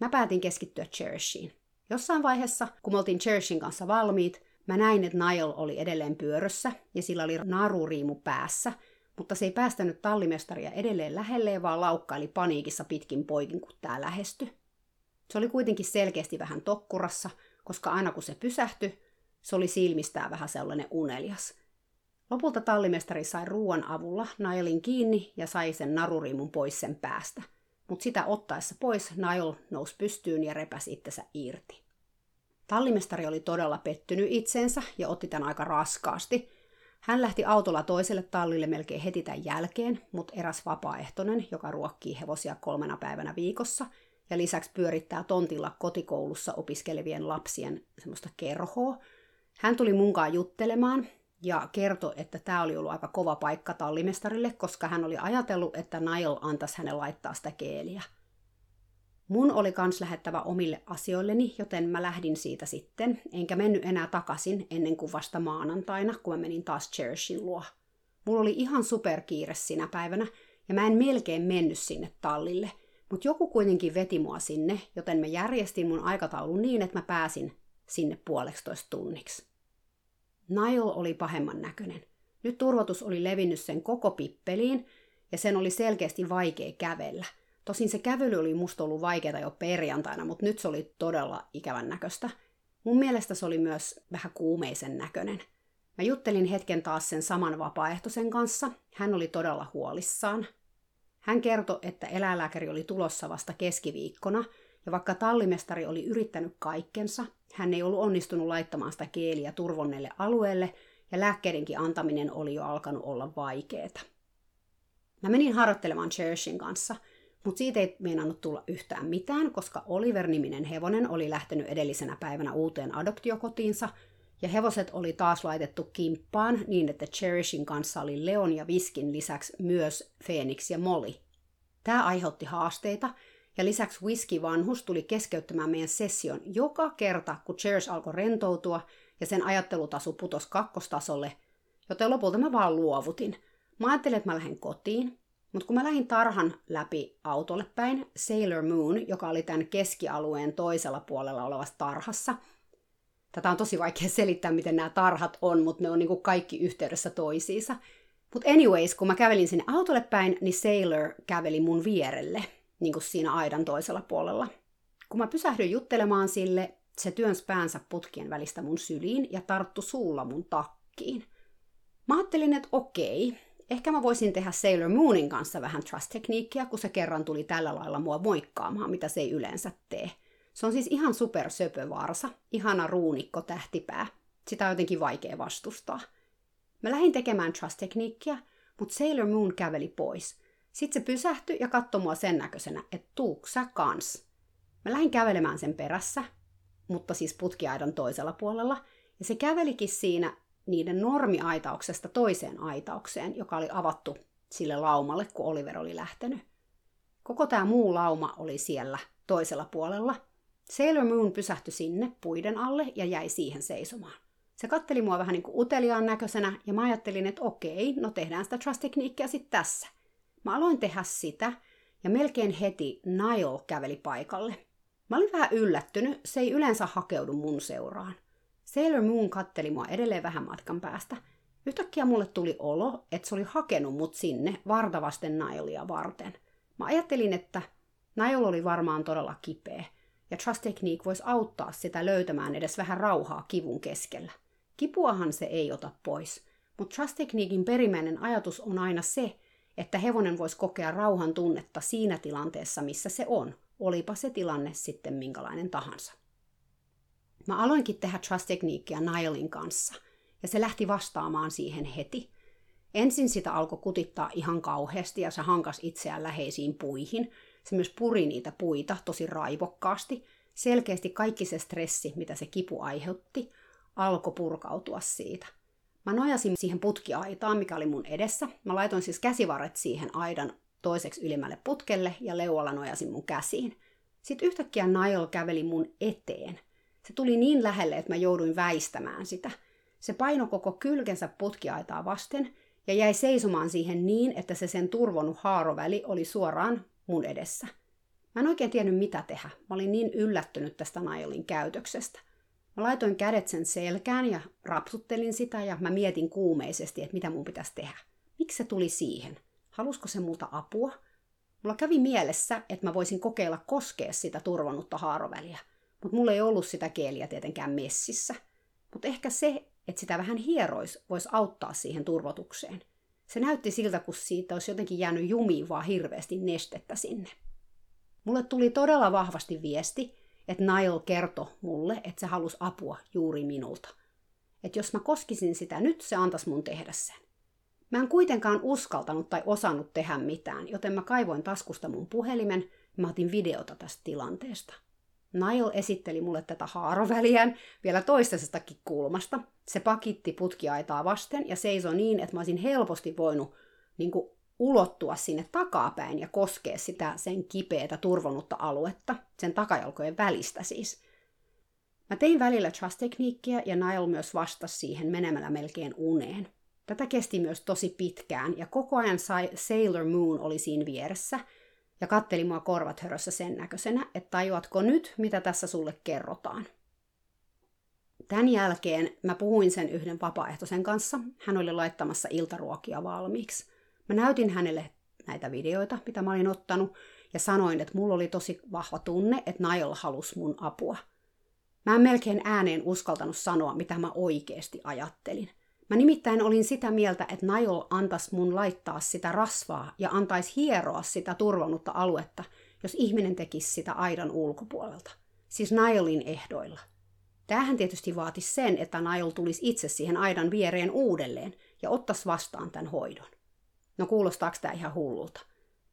Mä päätin keskittyä Cherishiin. Jossain vaiheessa, kun me oltiin Cherishin kanssa valmiit, mä näin, että Niall oli edelleen pyörössä ja sillä oli naruriimu päässä, mutta se ei päästänyt tallimestaria edelleen lähelleen, vaan laukkaili paniikissa pitkin poikin, kun tää lähestyi. Se oli kuitenkin selkeästi vähän tokkurassa, koska aina kun se pysähtyi, se oli silmistää vähän sellainen unelias. Lopulta tallimestari sai ruoan avulla Nailin kiinni ja sai sen naruriimun pois sen päästä. Mutta sitä ottaessa pois Nail nousi pystyyn ja repäsi itsensä irti. Tallimestari oli todella pettynyt itsensä ja otti tämän aika raskaasti. Hän lähti autolla toiselle tallille melkein heti tämän jälkeen, mutta eräs vapaaehtoinen, joka ruokkii hevosia kolmena päivänä viikossa ja lisäksi pyörittää tontilla kotikoulussa opiskelevien lapsien semmoista kerhoa. Hän tuli munkaan juttelemaan ja kertoi, että tämä oli ollut aika kova paikka tallimestarille, koska hän oli ajatellut, että Niall antaisi hänelle laittaa sitä keeliä. Mun oli kans lähettävä omille asioilleni, joten mä lähdin siitä sitten, enkä mennyt enää takaisin ennen kuin vasta maanantaina, kun mä menin taas Cherishin luo. Mulla oli ihan superkiire sinä päivänä, ja mä en melkein mennyt sinne tallille, mutta joku kuitenkin veti mua sinne, joten mä järjestin mun aikataulun niin, että mä pääsin sinne puoleksitoista tunniksi. Niall oli pahemman näköinen. Nyt turvotus oli levinnyt sen koko pippeliin, ja sen oli selkeästi vaikea kävellä. Tosin se kävely oli musta ollut vaikeaa jo perjantaina, mutta nyt se oli todella ikävän näköistä. Mun mielestä se oli myös vähän kuumeisen näköinen. Mä juttelin hetken taas sen saman vapaaehtoisen kanssa. Hän oli todella huolissaan. Hän kertoi, että eläinlääkäri oli tulossa vasta keskiviikkona, ja vaikka tallimestari oli yrittänyt kaikkensa, hän ei ollut onnistunut laittamaan sitä keeliä turvonneelle alueelle, ja lääkkeidenkin antaminen oli jo alkanut olla vaikeeta. Mä menin harjoittelemaan Cherishin kanssa, mutta siitä ei meinannut tulla yhtään mitään, koska Oliver-niminen hevonen oli lähtenyt edellisenä päivänä uuteen adoptiokotiinsa, ja hevoset oli taas laitettu kimppaan niin, että Cherishin kanssa oli Leon ja Viskin lisäksi myös Phoenix ja Molly. Tämä aiheutti haasteita, ja lisäksi Whisky-vanhus tuli keskeyttämään meidän session joka kerta, kun Cherish alkoi rentoutua ja sen ajattelutasu putosi kakkostasolle, joten lopulta mä vaan luovutin. Mä ajattelin, että mä lähden kotiin, mutta kun mä lähdin tarhan läpi autolle päin, Sailor Moon, joka oli tämän keskialueen toisella puolella olevassa tarhassa, tätä on tosi vaikea selittää, miten nämä tarhat on, mutta ne on niinku kaikki yhteydessä toisiinsa. Mutta anyways, kun mä kävelin sinne autolle päin, niin Sailor käveli mun vierelle, niin kuin siinä aidan toisella puolella. Kun mä pysähdyin juttelemaan sille, se työnsi päänsä putkien välistä mun syliin ja tarttu suulla mun takkiin. Mä ajattelin, että okei, ehkä mä voisin tehdä Sailor Moonin kanssa vähän trust-tekniikkiä, kun se kerran tuli tällä lailla mua moikkaamaan, mitä se ei yleensä tee. Se on siis ihan super söpövarsa, ihana ruunikko tähtipää. Sitä on jotenkin vaikea vastustaa. Mä lähdin tekemään trust-tekniikkiä, mutta Sailor Moon käveli pois. Sitten se pysähtyi ja katsoi mua sen näköisenä, että tuuk sä kans. Mä lähdin kävelemään sen perässä, mutta siis putkiaidan toisella puolella, ja se kävelikin siinä niiden normiaitauksesta toiseen aitaukseen, joka oli avattu sille laumalle, kun Oliver oli lähtenyt. Koko tämä muu lauma oli siellä toisella puolella. Sailor Moon pysähtyi sinne puiden alle ja jäi siihen seisomaan. Se katteli mua vähän niin kuin uteliaan näköisenä ja mä ajattelin, että okei, no tehdään sitä trust-tekniikkiä sitten tässä. Mä aloin tehdä sitä ja melkein heti Niall käveli paikalle. Mä olin vähän yllättynyt, se ei yleensä hakeudu mun seuraan. Sailor Moon katteli mua edelleen vähän matkan päästä. Yhtäkkiä mulle tuli olo, että se oli hakenut mut sinne vartavasten Nailia varten. Mä ajattelin, että Nail oli varmaan todella kipeä, ja Trust Technique voisi auttaa sitä löytämään edes vähän rauhaa kivun keskellä. Kipuahan se ei ota pois, mutta Trust Techniquein perimmäinen ajatus on aina se, että hevonen voisi kokea rauhan tunnetta siinä tilanteessa, missä se on, olipa se tilanne sitten minkälainen tahansa. Mä aloinkin tehdä trust-tekniikkiä Nailin kanssa, ja se lähti vastaamaan siihen heti. Ensin sitä alkoi kutittaa ihan kauheasti, ja se hankas itseään läheisiin puihin. Se myös puri niitä puita tosi raivokkaasti. Selkeästi kaikki se stressi, mitä se kipu aiheutti, alkoi purkautua siitä. Mä nojasin siihen putkiaitaan, mikä oli mun edessä. Mä laitoin siis käsivarret siihen aidan toiseksi ylimmälle putkelle ja leualla nojasin mun käsiin. Sitten yhtäkkiä Nail käveli mun eteen – se tuli niin lähelle, että mä jouduin väistämään sitä. Se paino koko kylkensä putkiaitaa vasten ja jäi seisomaan siihen niin, että se sen turvonnut haaroväli oli suoraan mun edessä. Mä en oikein tiennyt mitä tehdä. Mä olin niin yllättynyt tästä Nailin käytöksestä. Mä laitoin kädet sen selkään ja rapsuttelin sitä ja mä mietin kuumeisesti, että mitä mun pitäisi tehdä. Miksi se tuli siihen? Halusko se multa apua? Mulla kävi mielessä, että mä voisin kokeilla koskea sitä turvonnutta haaroväliä. Mutta mulla ei ollut sitä keeliä tietenkään messissä. Mutta ehkä se, että sitä vähän hierois, voisi auttaa siihen turvotukseen. Se näytti siltä, kun siitä olisi jotenkin jäänyt jumiin vaan hirveästi nestettä sinne. Mulle tuli todella vahvasti viesti, että Nail kertoi mulle, että se halusi apua juuri minulta. Että jos mä koskisin sitä nyt, se antaisi mun tehdä sen. Mä en kuitenkaan uskaltanut tai osannut tehdä mitään, joten mä kaivoin taskusta mun puhelimen ja mä otin videota tästä tilanteesta. Nail esitteli mulle tätä haaroväliään vielä toisestakin kulmasta. Se pakitti putkiaitaa vasten ja seisoi niin, että mä olisin helposti voinut niin kuin, ulottua sinne takapäin ja koskea sitä sen kipeätä turvonnutta aluetta, sen takajalkojen välistä siis. Mä tein välillä trust-tekniikkiä ja Nail myös vastasi siihen menemällä melkein uneen. Tätä kesti myös tosi pitkään ja koko ajan Sailor Moon oli siinä vieressä – ja katteli mua korvat hörössä sen näköisenä, että tajuatko nyt, mitä tässä sulle kerrotaan. Tämän jälkeen mä puhuin sen yhden vapaaehtoisen kanssa. Hän oli laittamassa iltaruokia valmiiksi. Mä näytin hänelle näitä videoita, mitä mä olin ottanut, ja sanoin, että mulla oli tosi vahva tunne, että Nail halusi mun apua. Mä en melkein ääneen uskaltanut sanoa, mitä mä oikeasti ajattelin. Mä nimittäin olin sitä mieltä, että Nail antaisi mun laittaa sitä rasvaa ja antaisi hieroa sitä turvannutta aluetta, jos ihminen tekisi sitä aidan ulkopuolelta. Siis Nailin ehdoilla. Tämähän tietysti vaati sen, että Nail tulisi itse siihen aidan viereen uudelleen ja ottaisi vastaan tämän hoidon. No kuulostaako tämä ihan hullulta?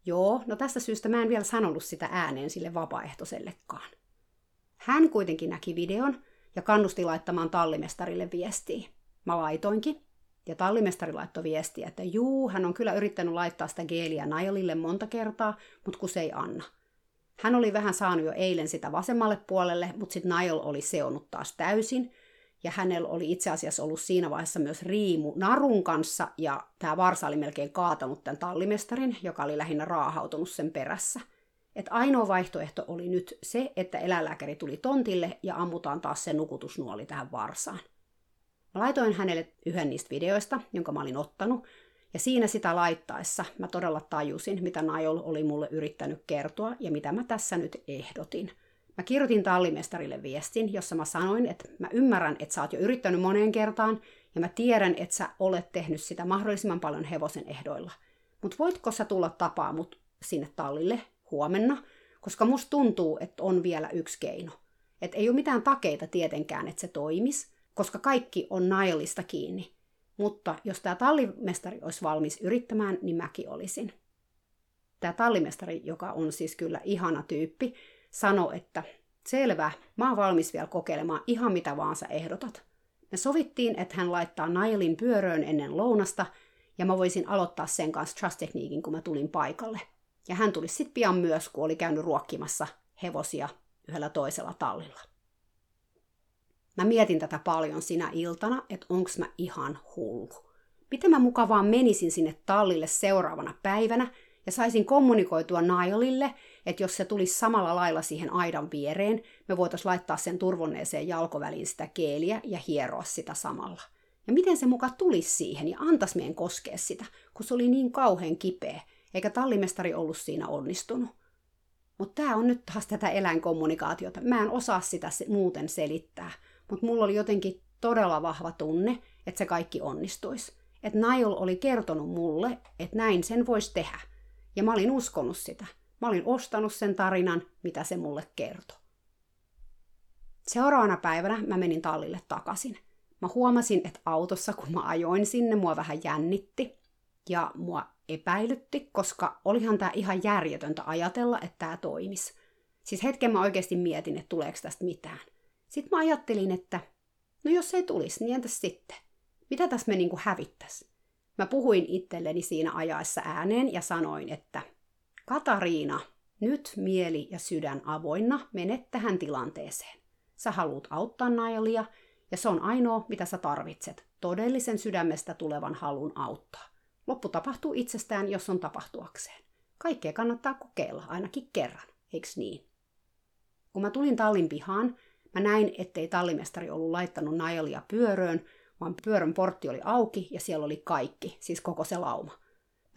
Joo, no tästä syystä mä en vielä sanonut sitä ääneen sille vapaaehtoisellekaan. Hän kuitenkin näki videon ja kannusti laittamaan tallimestarille viestiä. Mä laitoinkin, ja tallimestari laittoi viestiä, että juu, hän on kyllä yrittänyt laittaa sitä geeliä Nailille monta kertaa, mutta kun se ei anna. Hän oli vähän saanut jo eilen sitä vasemmalle puolelle, mutta sitten Nail oli seonnut taas täysin, ja hänellä oli itse asiassa ollut siinä vaiheessa myös riimu narun kanssa, ja tämä varsa oli melkein kaatanut tämän tallimestarin, joka oli lähinnä raahautunut sen perässä. Et ainoa vaihtoehto oli nyt se, että eläinlääkäri tuli tontille ja ammutaan taas se nukutusnuoli tähän varsaan. Mä laitoin hänelle yhden niistä videoista, jonka mä olin ottanut, ja siinä sitä laittaessa mä todella tajusin, mitä Najol oli mulle yrittänyt kertoa ja mitä mä tässä nyt ehdotin. Mä kirjoitin tallimestarille viestin, jossa mä sanoin, että mä ymmärrän, että sä oot jo yrittänyt moneen kertaan, ja mä tiedän, että sä olet tehnyt sitä mahdollisimman paljon hevosen ehdoilla. Mutta voitko sä tulla tapaa mut sinne tallille huomenna, koska musta tuntuu, että on vielä yksi keino. Että ei ole mitään takeita tietenkään, että se toimis, koska kaikki on nailista kiinni. Mutta jos tämä tallimestari olisi valmis yrittämään, niin mäkin olisin. Tämä tallimestari, joka on siis kyllä ihana tyyppi, sanoi, että selvä, mä oon valmis vielä kokeilemaan ihan mitä vaan sä ehdotat. Me sovittiin, että hän laittaa Nailin pyöröön ennen lounasta, ja mä voisin aloittaa sen kanssa trust kun mä tulin paikalle. Ja hän tuli sitten pian myös, kun oli käynyt ruokkimassa hevosia yhdellä toisella tallilla. Mä mietin tätä paljon sinä iltana, että onks mä ihan hullu. Miten mä mukavaan menisin sinne tallille seuraavana päivänä ja saisin kommunikoitua Nailille, että jos se tulisi samalla lailla siihen aidan viereen, me voitaisiin laittaa sen turvonneeseen jalkoväliin sitä keeliä ja hieroa sitä samalla. Ja miten se muka tulisi siihen ja antaisi meidän koskea sitä, kun se oli niin kauhean kipeä, eikä tallimestari ollut siinä onnistunut. Mutta tämä on nyt taas tätä eläinkommunikaatiota. Mä en osaa sitä muuten selittää, mutta mulla oli jotenkin todella vahva tunne, että se kaikki onnistuisi. Että Nail oli kertonut mulle, että näin sen voisi tehdä. Ja mä olin uskonut sitä. Mä olin ostanut sen tarinan, mitä se mulle kertoi. Seuraavana päivänä mä menin tallille takaisin. Mä huomasin, että autossa, kun mä ajoin sinne, mua vähän jännitti ja mua epäilytti, koska olihan tämä ihan järjetöntä ajatella, että tämä toimisi. Siis hetken mä oikeasti mietin, että tuleeko tästä mitään. Sitten mä ajattelin, että no jos ei tulisi, niin entäs sitten? Mitä tässä me niinku hävittäisi? Mä puhuin itselleni siinä ajaessa ääneen ja sanoin, että Katariina, nyt mieli ja sydän avoinna, menet tähän tilanteeseen. Sä haluat auttaa Nailia, ja se on ainoa, mitä sä tarvitset, todellisen sydämestä tulevan halun auttaa. Loppu tapahtuu itsestään, jos on tapahtuakseen. Kaikkea kannattaa kokeilla, ainakin kerran, eiks niin? Kun mä tulin tallin pihaan, mä näin, ettei tallimestari ollut laittanut Nailia pyöröön, vaan pyörön portti oli auki ja siellä oli kaikki, siis koko se lauma.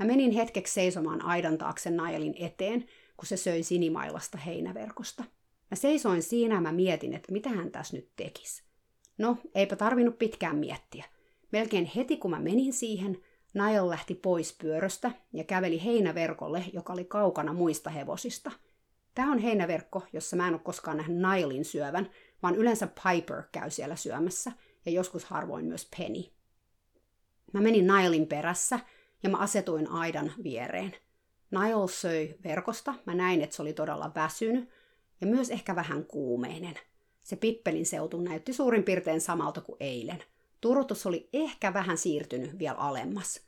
Mä menin hetkeksi seisomaan aidan taakse Nailin eteen, kun se söi sinimailasta heinäverkosta. Mä seisoin siinä ja mä mietin, että mitä hän tässä nyt tekisi. No, eipä tarvinnut pitkään miettiä. Melkein heti kun mä menin siihen, Nail lähti pois pyöröstä ja käveli heinäverkolle, joka oli kaukana muista hevosista. Tämä on heinäverkko, jossa mä en ole koskaan nähnyt Nailin syövän, vaan yleensä Piper käy siellä syömässä, ja joskus harvoin myös Penny. Mä menin Nailin perässä, ja mä asetuin aidan viereen. Nail söi verkosta, mä näin, että se oli todella väsynyt, ja myös ehkä vähän kuumeinen. Se pippelin seutu näytti suurin piirtein samalta kuin eilen – Turutus oli ehkä vähän siirtynyt vielä alemmas.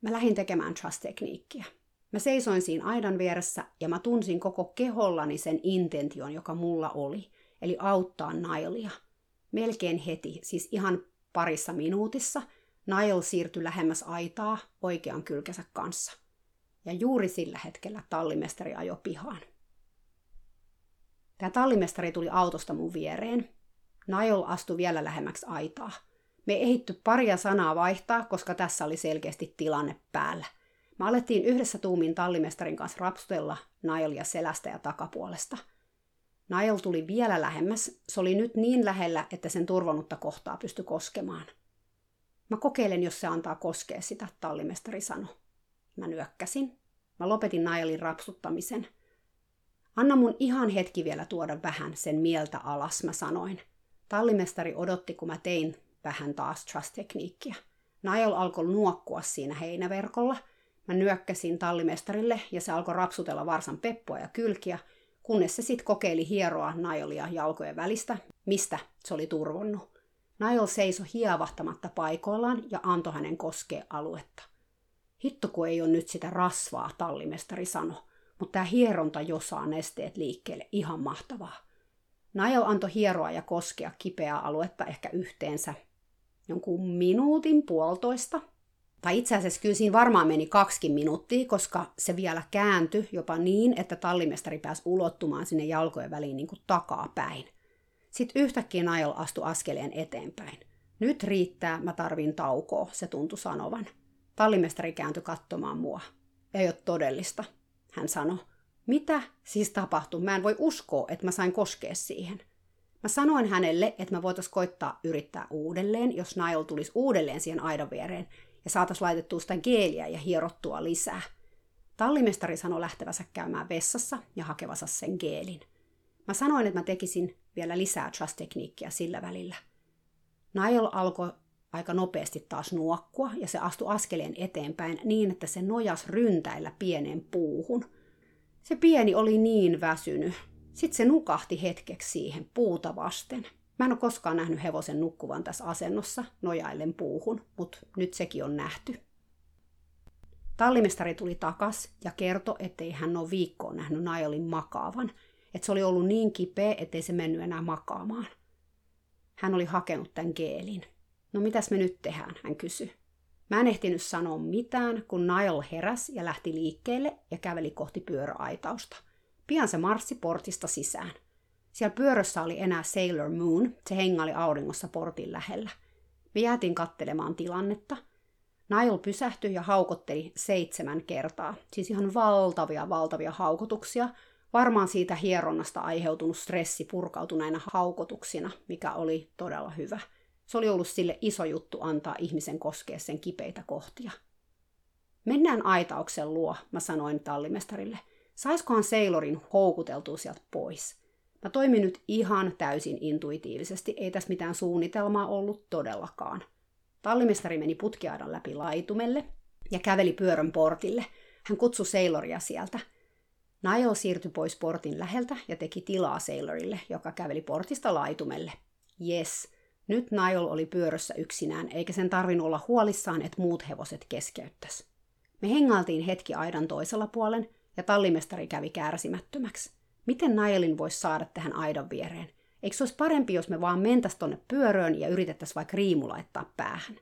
Mä lähdin tekemään trust-tekniikkiä. Mä seisoin siinä aidan vieressä ja mä tunsin koko kehollani sen intention, joka mulla oli, eli auttaa Nailia. Melkein heti, siis ihan parissa minuutissa, Nail siirtyi lähemmäs aitaa oikean kylkensä kanssa. Ja juuri sillä hetkellä tallimestari ajoi pihaan. Tämä tallimestari tuli autosta mun viereen. Nail astui vielä lähemmäksi aitaa – me ehitty paria sanaa vaihtaa, koska tässä oli selkeästi tilanne päällä. Me alettiin yhdessä tuumin tallimestarin kanssa rapsutella Nailia selästä ja takapuolesta. Nail tuli vielä lähemmäs, se oli nyt niin lähellä, että sen turvonnutta kohtaa pysty koskemaan. Mä kokeilen, jos se antaa koskea sitä, tallimestari sanoi. Mä nyökkäsin. Mä lopetin Nailin rapsuttamisen. Anna mun ihan hetki vielä tuoda vähän sen mieltä alas, mä sanoin. Tallimestari odotti, kun mä tein vähän taas trust-tekniikkiä. Nail alkoi nuokkua siinä heinäverkolla. Mä nyökkäsin tallimestarille ja se alkoi rapsutella varsan peppua ja kylkiä, kunnes se sitten kokeili hieroa Nailia jalkojen välistä, mistä se oli turvonnut. Nail seisoi hievahtamatta paikoillaan ja antoi hänen koskea aluetta. Hitto kun ei ole nyt sitä rasvaa, tallimestari sanoi, mutta tämä hieronta jo saa nesteet liikkeelle ihan mahtavaa. Nail antoi hieroa ja koskea kipeää aluetta ehkä yhteensä jonkun minuutin puolitoista. Tai itse asiassa kyllä siinä varmaan meni kaksi minuuttia, koska se vielä kääntyi jopa niin, että tallimestari pääsi ulottumaan sinne jalkojen väliin niin kuin takaa päin. Sitten yhtäkkiä Nail astui askeleen eteenpäin. Nyt riittää, mä tarvin taukoa, se tuntui sanovan. Tallimestari kääntyi katsomaan mua. Ei ole todellista, hän sanoi. Mitä siis tapahtui? Mä en voi uskoa, että mä sain koskea siihen. Mä sanoin hänelle, että mä voitais koittaa yrittää uudelleen, jos Nail tulisi uudelleen siihen aidan viereen ja saatais laitettua sitä geeliä ja hierottua lisää. Tallimestari sanoi lähtevänsä käymään vessassa ja hakevansa sen geelin. Mä sanoin, että mä tekisin vielä lisää trust-tekniikkiä sillä välillä. Nail alkoi aika nopeasti taas nuokkua ja se astui askeleen eteenpäin niin, että se nojas ryntäillä pieneen puuhun. Se pieni oli niin väsynyt. Sitten se nukahti hetkeksi siihen puuta vasten. Mä en ole koskaan nähnyt hevosen nukkuvan tässä asennossa nojaillen puuhun, mutta nyt sekin on nähty. Tallimestari tuli takas ja kertoi, ettei hän ole viikkoon nähnyt Nailin makaavan, että se oli ollut niin kipeä, ettei se mennyt enää makaamaan. Hän oli hakenut tämän geelin. No mitäs me nyt tehdään, hän kysyi. Mä en ehtinyt sanoa mitään, kun Niall heräs ja lähti liikkeelle ja käveli kohti pyöräaitausta. Pian se marssi portista sisään. Siellä pyörössä oli enää Sailor Moon, se hengali auringossa portin lähellä. Me jäätiin kattelemaan tilannetta. Niall pysähtyi ja haukotteli seitsemän kertaa, siis ihan valtavia, valtavia haukotuksia, varmaan siitä hieronnasta aiheutunut stressi purkautuneina haukotuksina, mikä oli todella hyvä – se oli ollut sille iso juttu antaa ihmisen koskea sen kipeitä kohtia. Mennään aitauksen luo, mä sanoin tallimestarille. Saiskohan Sailorin houkuteltua sieltä pois? Mä toimin nyt ihan täysin intuitiivisesti, ei tässä mitään suunnitelmaa ollut todellakaan. Tallimestari meni putkiaidan läpi laitumelle ja käveli pyörön portille. Hän kutsui Sailoria sieltä. Niall siirtyi pois portin läheltä ja teki tilaa Sailorille, joka käveli portista laitumelle. Yes, nyt Niall oli pyörössä yksinään, eikä sen tarvinnut olla huolissaan, että muut hevoset keskeyttäisi. Me hengailtiin hetki aidan toisella puolen, ja tallimestari kävi kärsimättömäksi. Miten Niallin voisi saada tähän aidan viereen? Eikö se olisi parempi, jos me vaan mentäis tonne pyöröön ja yritettäisiin vaikka riimu laittaa päähän?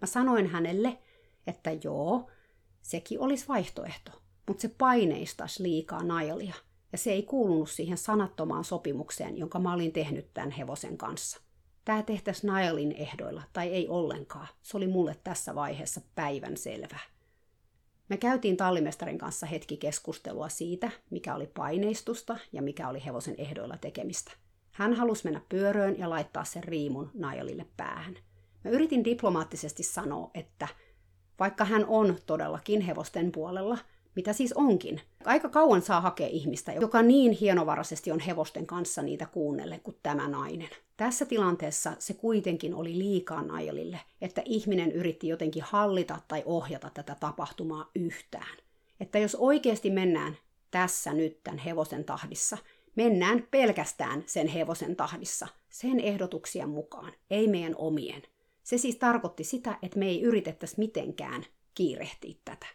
Mä sanoin hänelle, että joo, sekin olisi vaihtoehto, mutta se paineistaisi liikaa Niallia, ja se ei kuulunut siihen sanattomaan sopimukseen, jonka mä olin tehnyt tämän hevosen kanssa tämä tehtäisiin Nailin ehdoilla tai ei ollenkaan. Se oli mulle tässä vaiheessa päivän selvä. Me käytiin tallimestarin kanssa hetki keskustelua siitä, mikä oli paineistusta ja mikä oli hevosen ehdoilla tekemistä. Hän halusi mennä pyöröön ja laittaa sen riimun Nailille päähän. Mä yritin diplomaattisesti sanoa, että vaikka hän on todellakin hevosten puolella – mitä siis onkin. Aika kauan saa hakea ihmistä, joka niin hienovaraisesti on hevosten kanssa niitä kuunnelle kuin tämä nainen. Tässä tilanteessa se kuitenkin oli liikaa Nailille, että ihminen yritti jotenkin hallita tai ohjata tätä tapahtumaa yhtään. Että jos oikeasti mennään tässä nyt tämän hevosen tahdissa, mennään pelkästään sen hevosen tahdissa, sen ehdotuksien mukaan, ei meidän omien. Se siis tarkoitti sitä, että me ei yritettäisi mitenkään kiirehtiä tätä.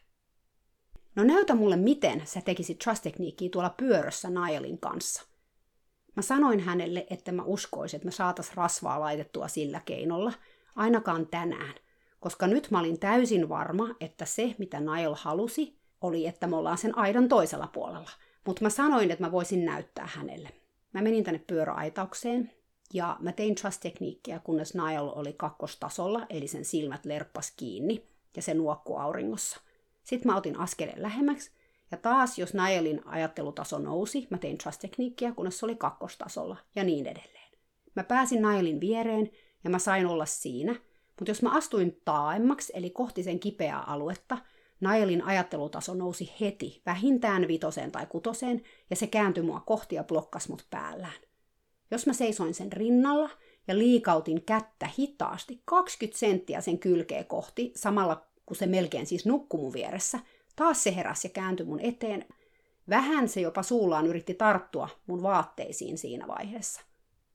No näytä mulle, miten sä tekisit trust-tekniikkiä tuolla pyörössä Nailin kanssa. Mä sanoin hänelle, että mä uskoisin, että me saatas rasvaa laitettua sillä keinolla, ainakaan tänään, koska nyt mä olin täysin varma, että se, mitä Nail halusi, oli, että me ollaan sen aidan toisella puolella. Mutta mä sanoin, että mä voisin näyttää hänelle. Mä menin tänne pyöräaitaukseen ja mä tein trust-tekniikkiä, kunnes Nail oli kakkostasolla, eli sen silmät lerppas kiinni ja se nuokkuu auringossa – sitten mä otin askeleen lähemmäksi, ja taas jos Nailin ajattelutaso nousi, mä tein trust-tekniikkiä, kunnes se oli kakkostasolla, ja niin edelleen. Mä pääsin Nailin viereen, ja mä sain olla siinä, mutta jos mä astuin taaemmaksi, eli kohti sen kipeää aluetta, Nailin ajattelutaso nousi heti, vähintään vitoseen tai kutoseen, ja se kääntyi mua kohti ja blokkas mut päällään. Jos mä seisoin sen rinnalla ja liikautin kättä hitaasti 20 senttiä sen kylkeä kohti, samalla kun se melkein siis nukkui mun vieressä. Taas se heräsi ja kääntyi mun eteen. Vähän se jopa suullaan yritti tarttua mun vaatteisiin siinä vaiheessa.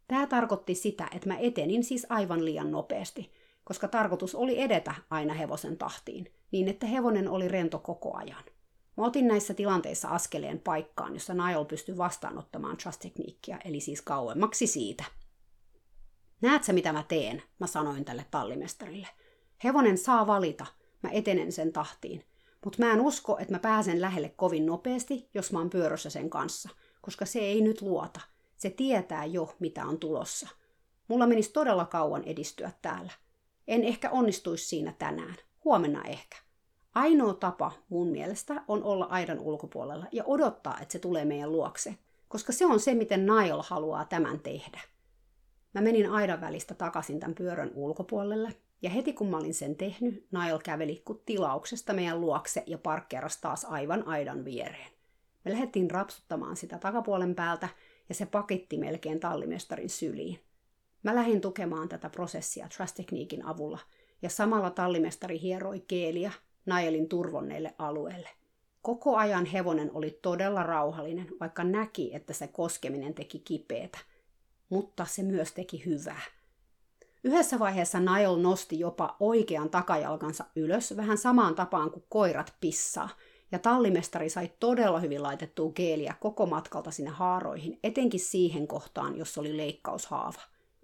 Tämä tarkoitti sitä, että mä etenin siis aivan liian nopeasti, koska tarkoitus oli edetä aina hevosen tahtiin, niin että hevonen oli rento koko ajan. Mä otin näissä tilanteissa askeleen paikkaan, jossa Niall pystyi vastaanottamaan trust-tekniikkiä, eli siis kauemmaksi siitä. Näet sä mitä mä teen, mä sanoin tälle tallimestarille. Hevonen saa valita, mä etenen sen tahtiin, mutta mä en usko, että mä pääsen lähelle kovin nopeasti, jos mä oon pyörössä sen kanssa, koska se ei nyt luota. Se tietää jo, mitä on tulossa. Mulla menisi todella kauan edistyä täällä. En ehkä onnistuisi siinä tänään. Huomenna ehkä. Ainoa tapa mun mielestä on olla aidan ulkopuolella ja odottaa, että se tulee meidän luokse, koska se on se, miten Nail haluaa tämän tehdä. Mä menin aidan välistä takaisin tämän pyörän ulkopuolelle, ja heti kun mä olin sen tehnyt, Nail käveli tilauksesta meidän luokse ja parkkeerasi taas aivan aidan viereen. Me lähdettiin rapsuttamaan sitä takapuolen päältä, ja se pakitti melkein tallimestarin syliin. Mä lähdin tukemaan tätä prosessia Trust-tekniikin avulla, ja samalla tallimestari hieroi keeliä Nailin turvonneille alueelle. Koko ajan hevonen oli todella rauhallinen, vaikka näki, että se koskeminen teki kipeätä. Mutta se myös teki hyvää. Yhdessä vaiheessa Nail nosti jopa oikean takajalkansa ylös, vähän samaan tapaan kuin koirat pissaa, ja tallimestari sai todella hyvin laitettua geeliä koko matkalta sinne haaroihin, etenkin siihen kohtaan, jossa oli leikkaushaava.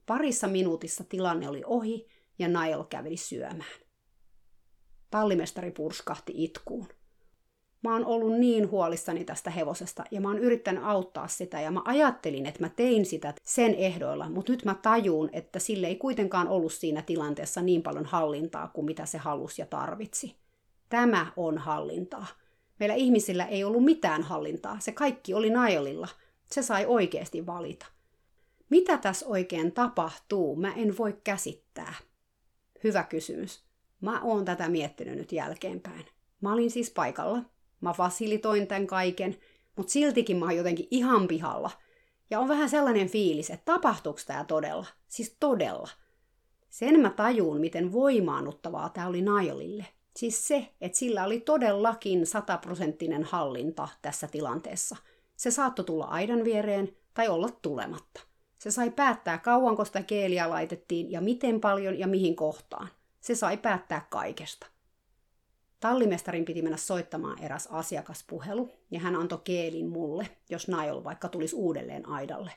Parissa minuutissa tilanne oli ohi ja Nail käveli syömään. Tallimestari purskahti itkuun. Mä oon ollut niin huolissani tästä hevosesta ja mä oon yrittänyt auttaa sitä ja mä ajattelin, että mä tein sitä sen ehdoilla, mutta nyt mä tajuun, että sille ei kuitenkaan ollut siinä tilanteessa niin paljon hallintaa kuin mitä se halusi ja tarvitsi. Tämä on hallintaa. Meillä ihmisillä ei ollut mitään hallintaa. Se kaikki oli Naililla. Se sai oikeasti valita. Mitä tässä oikein tapahtuu, mä en voi käsittää. Hyvä kysymys. Mä oon tätä miettinyt nyt jälkeenpäin. Mä olin siis paikalla. Mä fasilitoin tämän kaiken, mutta siltikin mä oon jotenkin ihan pihalla. Ja on vähän sellainen fiilis, että tapahtuuko tämä todella? Siis todella. Sen mä tajuun, miten voimaannuttavaa tämä oli Nailille. Siis se, että sillä oli todellakin sataprosenttinen hallinta tässä tilanteessa. Se saattoi tulla aidan viereen tai olla tulematta. Se sai päättää kauanko sitä keeliä laitettiin ja miten paljon ja mihin kohtaan. Se sai päättää kaikesta. Tallimestarin piti mennä soittamaan eräs asiakaspuhelu, ja hän antoi keelin mulle, jos Nail vaikka tulisi uudelleen aidalle.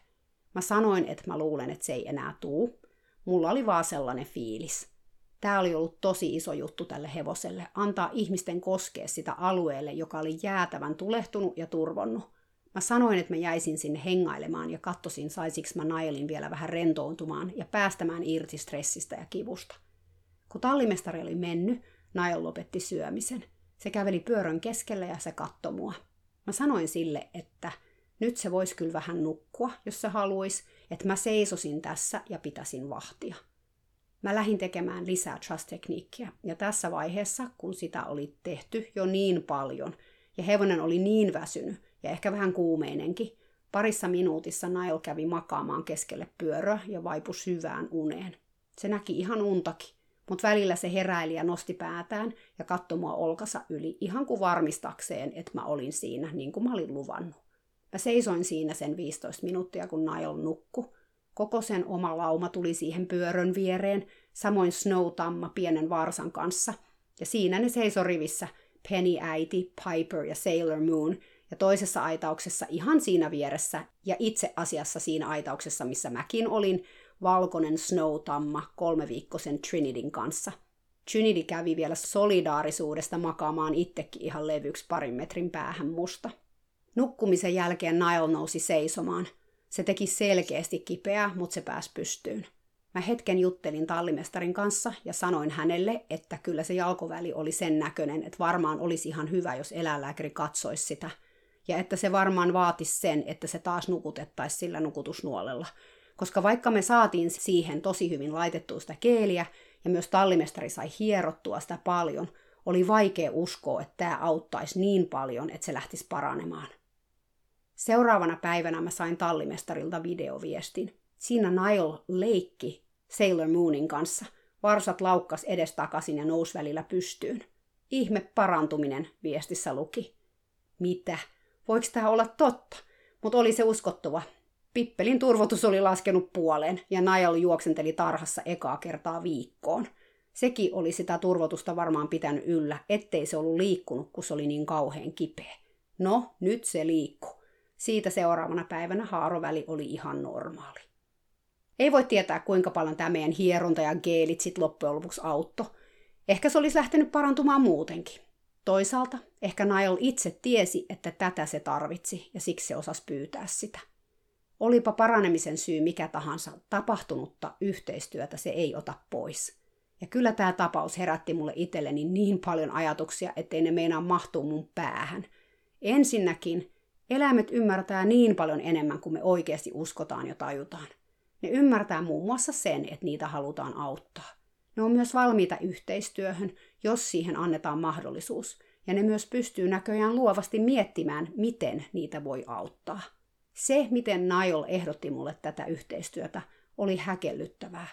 Mä sanoin, että mä luulen, että se ei enää tuu. Mulla oli vaan sellainen fiilis. Tämä oli ollut tosi iso juttu tälle hevoselle, antaa ihmisten koskea sitä alueelle, joka oli jäätävän tulehtunut ja turvonnut. Mä sanoin, että mä jäisin sinne hengailemaan ja kattosin, saisiks mä Nailin vielä vähän rentoontumaan ja päästämään irti stressistä ja kivusta. Kun tallimestari oli mennyt, Nail lopetti syömisen. Se käveli pyörön keskellä ja se katsoi mua. Mä sanoin sille, että nyt se voisi kyllä vähän nukkua, jos se haluaisi, että mä seisosin tässä ja pitäisin vahtia. Mä lähdin tekemään lisää trust-tekniikkiä, ja tässä vaiheessa, kun sitä oli tehty jo niin paljon, ja hevonen oli niin väsynyt, ja ehkä vähän kuumeinenkin, parissa minuutissa Nail kävi makaamaan keskelle pyöröä ja vaipui syvään uneen. Se näki ihan untakin, mutta välillä se heräili ja nosti päätään ja katsoi mua olkasa yli ihan kuin varmistakseen, että mä olin siinä niin kuin mä olin luvannut. Mä seisoin siinä sen 15 minuuttia, kun Nail nukku. Koko sen oma lauma tuli siihen pyörön viereen, samoin Snow-tamma pienen varsan kanssa. Ja siinä ne seisoi rivissä, Penny äiti, Piper ja Sailor Moon, ja toisessa aitauksessa ihan siinä vieressä, ja itse asiassa siinä aitauksessa, missä mäkin olin, valkoinen Snow-tamma kolmeviikkoisen Trinidin kanssa. Trinity kävi vielä solidaarisuudesta makaamaan itsekin ihan levyksi parin metrin päähän musta. Nukkumisen jälkeen Nile nousi seisomaan. Se teki selkeästi kipeää, mutta se pääsi pystyyn. Mä hetken juttelin tallimestarin kanssa ja sanoin hänelle, että kyllä se jalkoväli oli sen näköinen, että varmaan olisi ihan hyvä, jos eläinlääkäri katsoisi sitä. Ja että se varmaan vaatisi sen, että se taas nukutettaisiin sillä nukutusnuolella – koska vaikka me saatiin siihen tosi hyvin laitettua sitä keeliä, ja myös tallimestari sai hierottua sitä paljon, oli vaikea uskoa, että tämä auttaisi niin paljon, että se lähtisi paranemaan. Seuraavana päivänä mä sain tallimestarilta videoviestin. Siinä Nile leikki Sailor Moonin kanssa. Varsat laukkas edestakaisin ja nousi välillä pystyyn. Ihme parantuminen, viestissä luki. Mitä? Voiko tämä olla totta? Mutta oli se uskottava. Pippelin turvotus oli laskenut puoleen ja Niall juoksenteli tarhassa ekaa kertaa viikkoon. Sekin oli sitä turvotusta varmaan pitänyt yllä, ettei se ollut liikkunut, kun se oli niin kauhean kipeä. No, nyt se liikku. Siitä seuraavana päivänä haaroväli oli ihan normaali. Ei voi tietää, kuinka paljon tämä meidän hieronta ja geelit sit loppujen lopuksi auttoi. Ehkä se olisi lähtenyt parantumaan muutenkin. Toisaalta ehkä Niall itse tiesi, että tätä se tarvitsi ja siksi se osasi pyytää sitä. Olipa paranemisen syy mikä tahansa, tapahtunutta yhteistyötä se ei ota pois. Ja kyllä tämä tapaus herätti mulle itselleni niin paljon ajatuksia, ettei ne meinaa mahtuu mun päähän. Ensinnäkin, eläimet ymmärtää niin paljon enemmän kuin me oikeasti uskotaan ja tajutaan. Ne ymmärtää muun muassa sen, että niitä halutaan auttaa. Ne on myös valmiita yhteistyöhön, jos siihen annetaan mahdollisuus, ja ne myös pystyy näköjään luovasti miettimään, miten niitä voi auttaa. Se, miten Niall ehdotti mulle tätä yhteistyötä, oli häkellyttävää.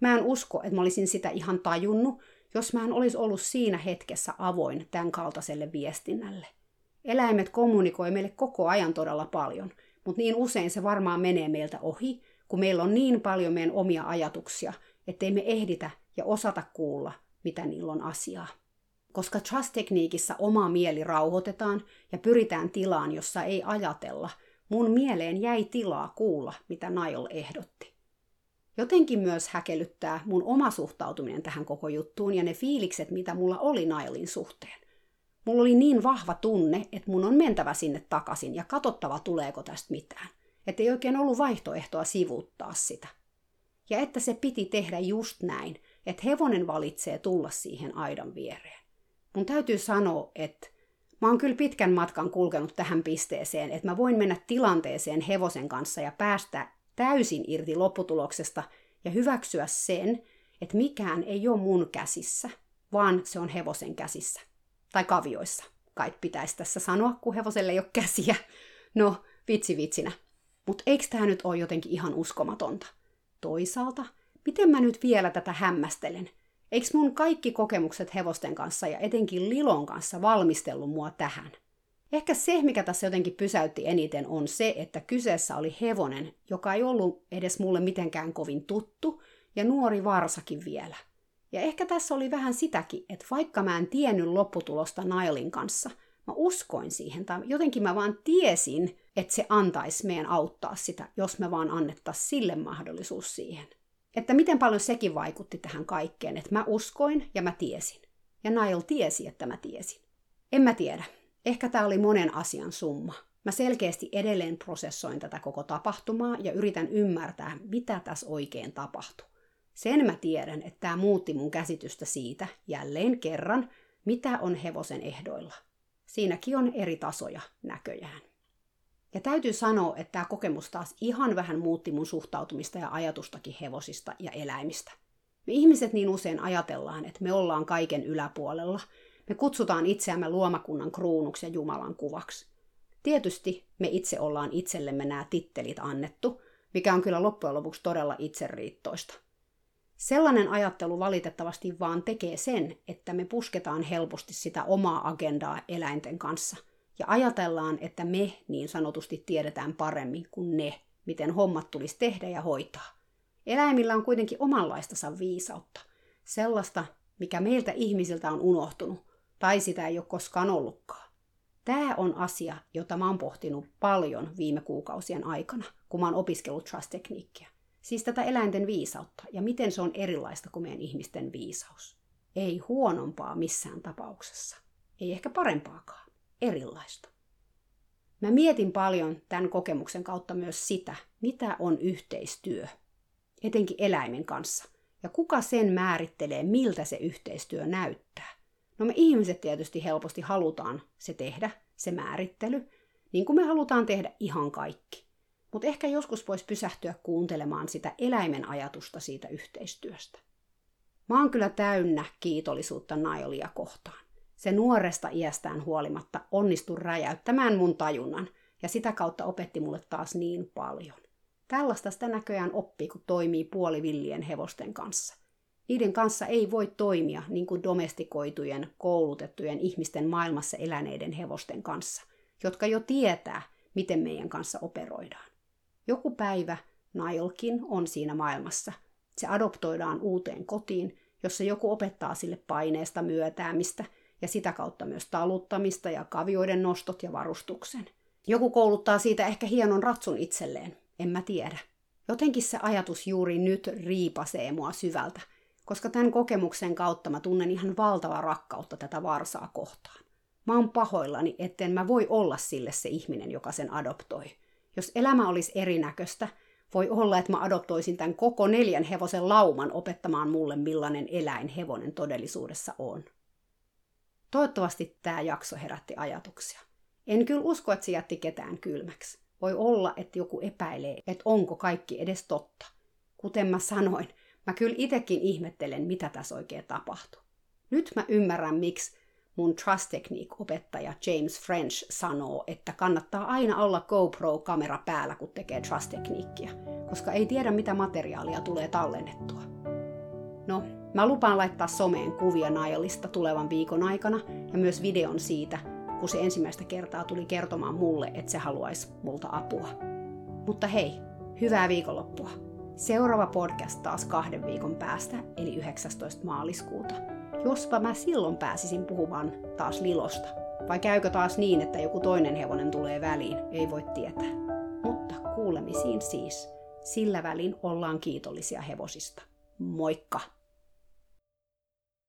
Mä en usko, että mä olisin sitä ihan tajunnut, jos mä en olisi ollut siinä hetkessä avoin tämän kaltaiselle viestinnälle. Eläimet kommunikoi meille koko ajan todella paljon, mutta niin usein se varmaan menee meiltä ohi, kun meillä on niin paljon meidän omia ajatuksia, ettei me ehditä ja osata kuulla, mitä niillä on asiaa. Koska trust-tekniikissa oma mieli rauhoitetaan ja pyritään tilaan, jossa ei ajatella, mun mieleen jäi tilaa kuulla, mitä Niall ehdotti. Jotenkin myös häkellyttää mun oma suhtautuminen tähän koko juttuun ja ne fiilikset, mitä mulla oli Nailin suhteen. Mulla oli niin vahva tunne, että mun on mentävä sinne takaisin ja katsottava tuleeko tästä mitään. Että ei oikein ollut vaihtoehtoa sivuuttaa sitä. Ja että se piti tehdä just näin, että hevonen valitsee tulla siihen aidan viereen. Mun täytyy sanoa, että mä oon kyllä pitkän matkan kulkenut tähän pisteeseen, että mä voin mennä tilanteeseen hevosen kanssa ja päästä täysin irti lopputuloksesta ja hyväksyä sen, että mikään ei ole mun käsissä, vaan se on hevosen käsissä. Tai kavioissa. Kai pitäisi tässä sanoa, kun hevoselle ei ole käsiä. No, vitsi vitsinä. Mutta eikö tämä nyt ole jotenkin ihan uskomatonta? Toisaalta, miten mä nyt vielä tätä hämmästelen? Eikö mun kaikki kokemukset hevosten kanssa ja etenkin Lilon kanssa valmistellut mua tähän? Ehkä se, mikä tässä jotenkin pysäytti eniten, on se, että kyseessä oli hevonen, joka ei ollut edes mulle mitenkään kovin tuttu, ja nuori varsakin vielä. Ja ehkä tässä oli vähän sitäkin, että vaikka mä en tiennyt lopputulosta Nailin kanssa, mä uskoin siihen, tai jotenkin mä vaan tiesin, että se antaisi meidän auttaa sitä, jos me vaan annettaisiin sille mahdollisuus siihen. Että miten paljon sekin vaikutti tähän kaikkeen, että mä uskoin ja mä tiesin. Ja Nail tiesi, että mä tiesin. En mä tiedä. Ehkä tämä oli monen asian summa. Mä selkeästi edelleen prosessoin tätä koko tapahtumaa ja yritän ymmärtää, mitä tässä oikein tapahtui. Sen mä tiedän, että tämä muutti mun käsitystä siitä, jälleen kerran, mitä on hevosen ehdoilla. Siinäkin on eri tasoja näköjään. Ja täytyy sanoa, että tämä kokemus taas ihan vähän muutti mun suhtautumista ja ajatustakin hevosista ja eläimistä. Me ihmiset niin usein ajatellaan, että me ollaan kaiken yläpuolella – me kutsutaan itseämme luomakunnan kruunuksi ja Jumalan kuvaksi. Tietysti me itse ollaan itsellemme nämä tittelit annettu, mikä on kyllä loppujen lopuksi todella itseriittoista. Sellainen ajattelu valitettavasti vaan tekee sen, että me pusketaan helposti sitä omaa agendaa eläinten kanssa ja ajatellaan, että me niin sanotusti tiedetään paremmin kuin ne, miten hommat tulisi tehdä ja hoitaa. Eläimillä on kuitenkin omanlaistansa viisautta, sellaista, mikä meiltä ihmisiltä on unohtunut, tai sitä ei ole koskaan ollutkaan. Tämä on asia, jota mä oon pohtinut paljon viime kuukausien aikana, kun mä oon opiskellut trust-tekniikkiä. Siis tätä eläinten viisautta ja miten se on erilaista kuin meidän ihmisten viisaus. Ei huonompaa missään tapauksessa. Ei ehkä parempaakaan. Erilaista. Mä mietin paljon tämän kokemuksen kautta myös sitä, mitä on yhteistyö, etenkin eläimen kanssa, ja kuka sen määrittelee, miltä se yhteistyö näyttää. No me ihmiset tietysti helposti halutaan se tehdä, se määrittely, niin kuin me halutaan tehdä ihan kaikki. Mutta ehkä joskus voisi pysähtyä kuuntelemaan sitä eläimen ajatusta siitä yhteistyöstä. Mä oon kyllä täynnä kiitollisuutta Nailia kohtaan. Se nuoresta iästään huolimatta onnistui räjäyttämään mun tajunnan ja sitä kautta opetti mulle taas niin paljon. Tällaista sitä näköjään oppii, kun toimii puolivillien hevosten kanssa. Niiden kanssa ei voi toimia niin kuin domestikoitujen, koulutettujen ihmisten maailmassa eläneiden hevosten kanssa, jotka jo tietää, miten meidän kanssa operoidaan. Joku päivä Nailkin on siinä maailmassa. Se adoptoidaan uuteen kotiin, jossa joku opettaa sille paineesta myötäämistä ja sitä kautta myös taluttamista ja kavioiden nostot ja varustuksen. Joku kouluttaa siitä ehkä hienon ratsun itselleen, en mä tiedä. Jotenkin se ajatus juuri nyt riipasee mua syvältä, koska tämän kokemuksen kautta mä tunnen ihan valtavaa rakkautta tätä varsaa kohtaan. Mä oon pahoillani, etten mä voi olla sille se ihminen, joka sen adoptoi. Jos elämä olisi erinäköistä, voi olla, että mä adoptoisin tämän koko neljän hevosen lauman opettamaan mulle, millainen eläin hevonen todellisuudessa on. Toivottavasti tämä jakso herätti ajatuksia. En kyllä usko, että se jätti ketään kylmäksi. Voi olla, että joku epäilee, että onko kaikki edes totta. Kuten mä sanoin, mä kyllä itekin ihmettelen, mitä tässä oikein tapahtuu. Nyt mä ymmärrän, miksi mun Trust Technique-opettaja James French sanoo, että kannattaa aina olla GoPro-kamera päällä, kun tekee Trust Techniquea, koska ei tiedä, mitä materiaalia tulee tallennettua. No, mä lupaan laittaa someen kuvia Nailista tulevan viikon aikana ja myös videon siitä, kun se ensimmäistä kertaa tuli kertomaan mulle, että se haluaisi multa apua. Mutta hei, hyvää viikonloppua! Seuraava podcast taas kahden viikon päästä, eli 19. maaliskuuta. Jospa mä silloin pääsisin puhumaan taas Lilosta. Vai käykö taas niin, että joku toinen hevonen tulee väliin, ei voi tietää. Mutta kuulemisiin siis. Sillä välin ollaan kiitollisia hevosista. Moikka!